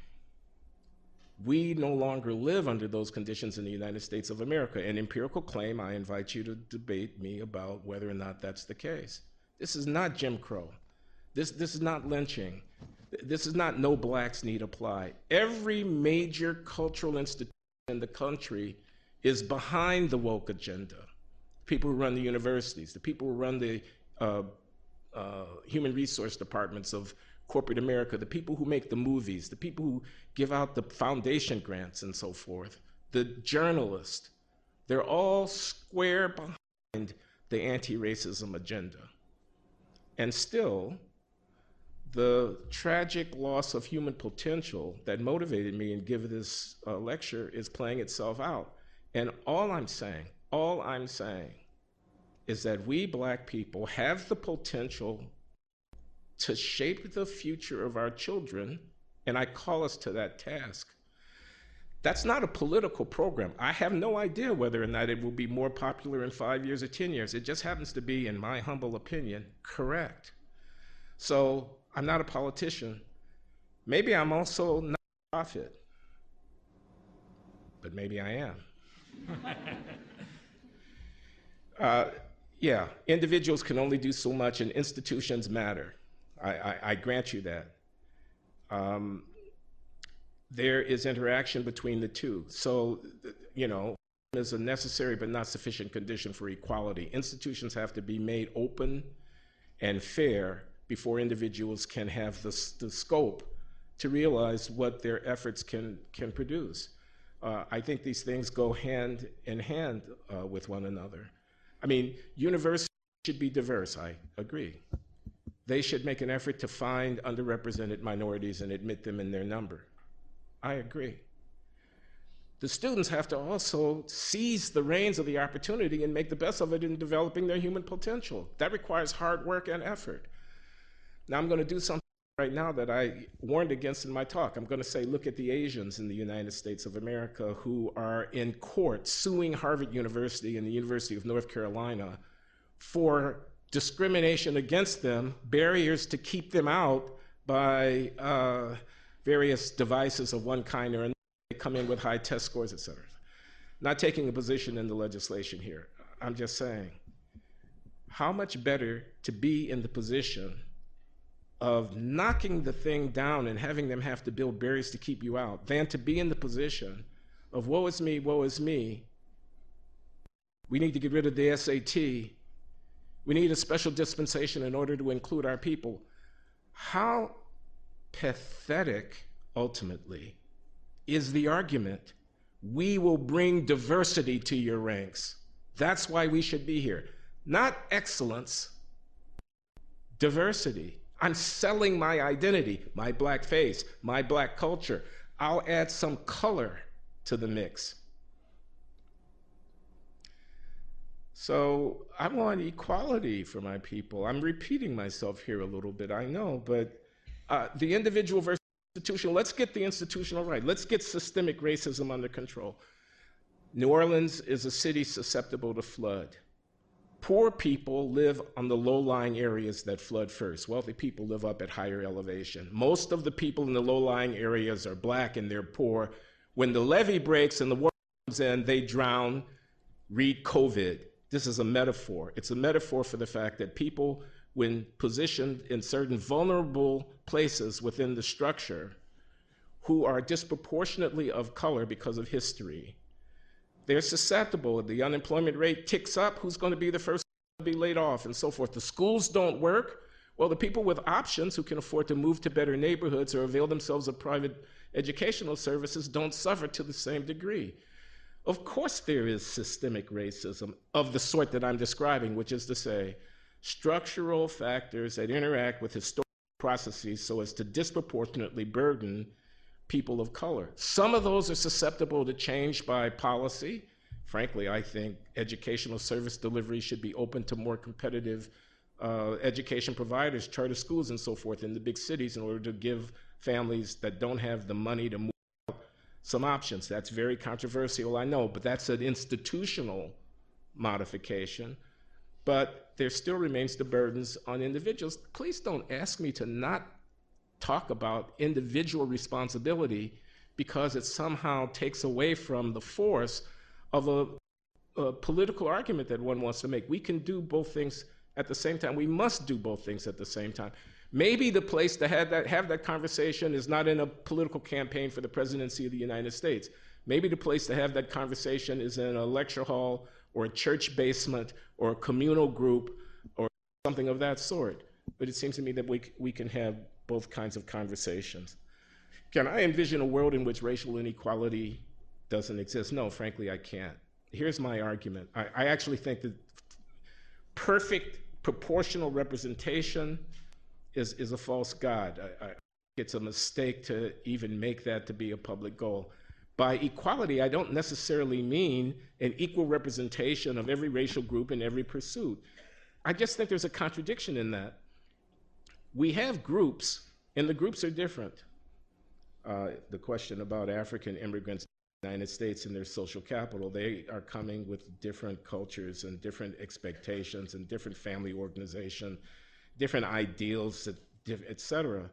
S3: We no longer live under those conditions in the United States of America. An empirical claim, I invite you to debate me about whether or not that's the case. This is not Jim Crow. This, this is not lynching. This is not no blacks need apply. Every major cultural institution in the country is behind the woke agenda. People who run the universities, the people who run the uh, uh, human resource departments of corporate America, the people who make the movies, the people who give out the foundation grants and so forth, the journalists, they're all square behind the anti racism agenda. And still, the tragic loss of human potential that motivated me and giving this uh, lecture is playing itself out. And all I'm saying, all I'm saying is that we black people have the potential to shape the future of our children, and I call us to that task. That's not a political program. I have no idea whether or not it will be more popular in five years or 10 years. It just happens to be, in my humble opinion, correct. So I'm not a politician. Maybe I'm also not a prophet, but maybe I am. uh, yeah, individuals can only do so much, and institutions matter. I, I, I grant you that. Um, there is interaction between the two. So, you know, is a necessary but not sufficient condition for equality. Institutions have to be made open and fair before individuals can have the, the scope to realize what their efforts can, can produce. Uh, I think these things go hand in hand uh, with one another. I mean, universities should be diverse, I agree. They should make an effort to find underrepresented minorities and admit them in their number. I agree. The students have to also seize the reins of the opportunity and make the best of it in developing their human potential. That requires hard work and effort. Now I'm going to do something right now that I warned against in my talk. I'm going to say, look at the Asians in the United States of America who are in court suing Harvard University and the University of North Carolina for discrimination against them, barriers to keep them out by uh, various devices of one kind or another. They come in with high test scores, et cetera. Not taking a position in the legislation here. I'm just saying, how much better to be in the position of knocking the thing down and having them have to build barriers to keep you out than to be in the position of woe is me, woe is me. We need to get rid of the SAT. We need a special dispensation in order to include our people. How pathetic, ultimately, is the argument we will bring diversity to your ranks. That's why we should be here. Not excellence, diversity. I'm selling my identity, my black face, my black culture. I'll add some color to the mix. So I want equality for my people. I'm repeating myself here a little bit, I know, but uh, the individual versus institutional, let's get the institutional right. Let's get systemic racism under control. New Orleans is a city susceptible to flood. Poor people live on the low lying areas that flood first. Wealthy people live up at higher elevation. Most of the people in the low lying areas are black and they're poor. When the levee breaks and the water comes in, they drown. Read COVID. This is a metaphor. It's a metaphor for the fact that people, when positioned in certain vulnerable places within the structure, who are disproportionately of color because of history, they're susceptible. The unemployment rate ticks up. Who's going to be the first to be laid off and so forth? The schools don't work. Well, the people with options who can afford to move to better neighborhoods or avail themselves of private educational services don't suffer to the same degree. Of course, there is systemic racism of the sort that I'm describing, which is to say, structural factors that interact with historical processes so as to disproportionately burden people of color. Some of those are susceptible to change by policy. Frankly, I think educational service delivery should be open to more competitive uh, education providers, charter schools, and so forth in the big cities in order to give families that don't have the money to move some options. That's very controversial, I know, but that's an institutional modification. But there still remains the burdens on individuals. Please don't ask me to not talk about individual responsibility because it somehow takes away from the force of a, a, political argument that one wants to make. We can do both things at the same time. We must do both things at the same time. Maybe the place to have that, have that conversation is not in a political campaign for the presidency of the United States. Maybe the place to have that conversation is in a lecture hall or a church basement or a communal group or something of that sort. But it seems to me that we, we can have both kinds of conversations. Can I envision a world in which racial inequality doesn't exist? No, frankly, I can't. Here's my argument I, I actually think that perfect proportional representation is, is a false god. I, I, it's a mistake to even make that to be a public goal. By equality, I don't necessarily mean an equal representation of every racial group in every pursuit. I just think there's a contradiction in that we have groups, and the groups are different. Uh, the question about African immigrants in the United States and their social capital, they are coming with different cultures and different expectations and different family organization, different ideals, et cetera.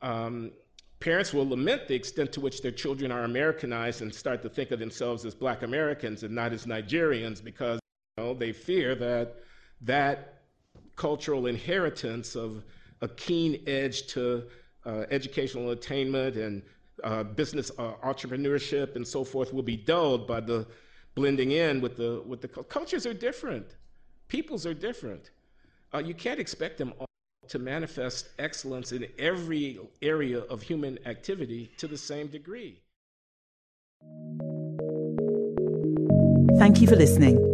S3: Um, parents will lament the extent to which their children are Americanized and start to think of themselves as black Americans and not as Nigerians because you know, they fear that that cultural inheritance of a keen edge to uh, educational attainment and uh, business uh, entrepreneurship and so forth will be dulled by the blending in with the with the cultures are different, peoples are different. Uh, you can't expect them all to manifest excellence in every area of human activity to the same degree.
S1: Thank you for listening.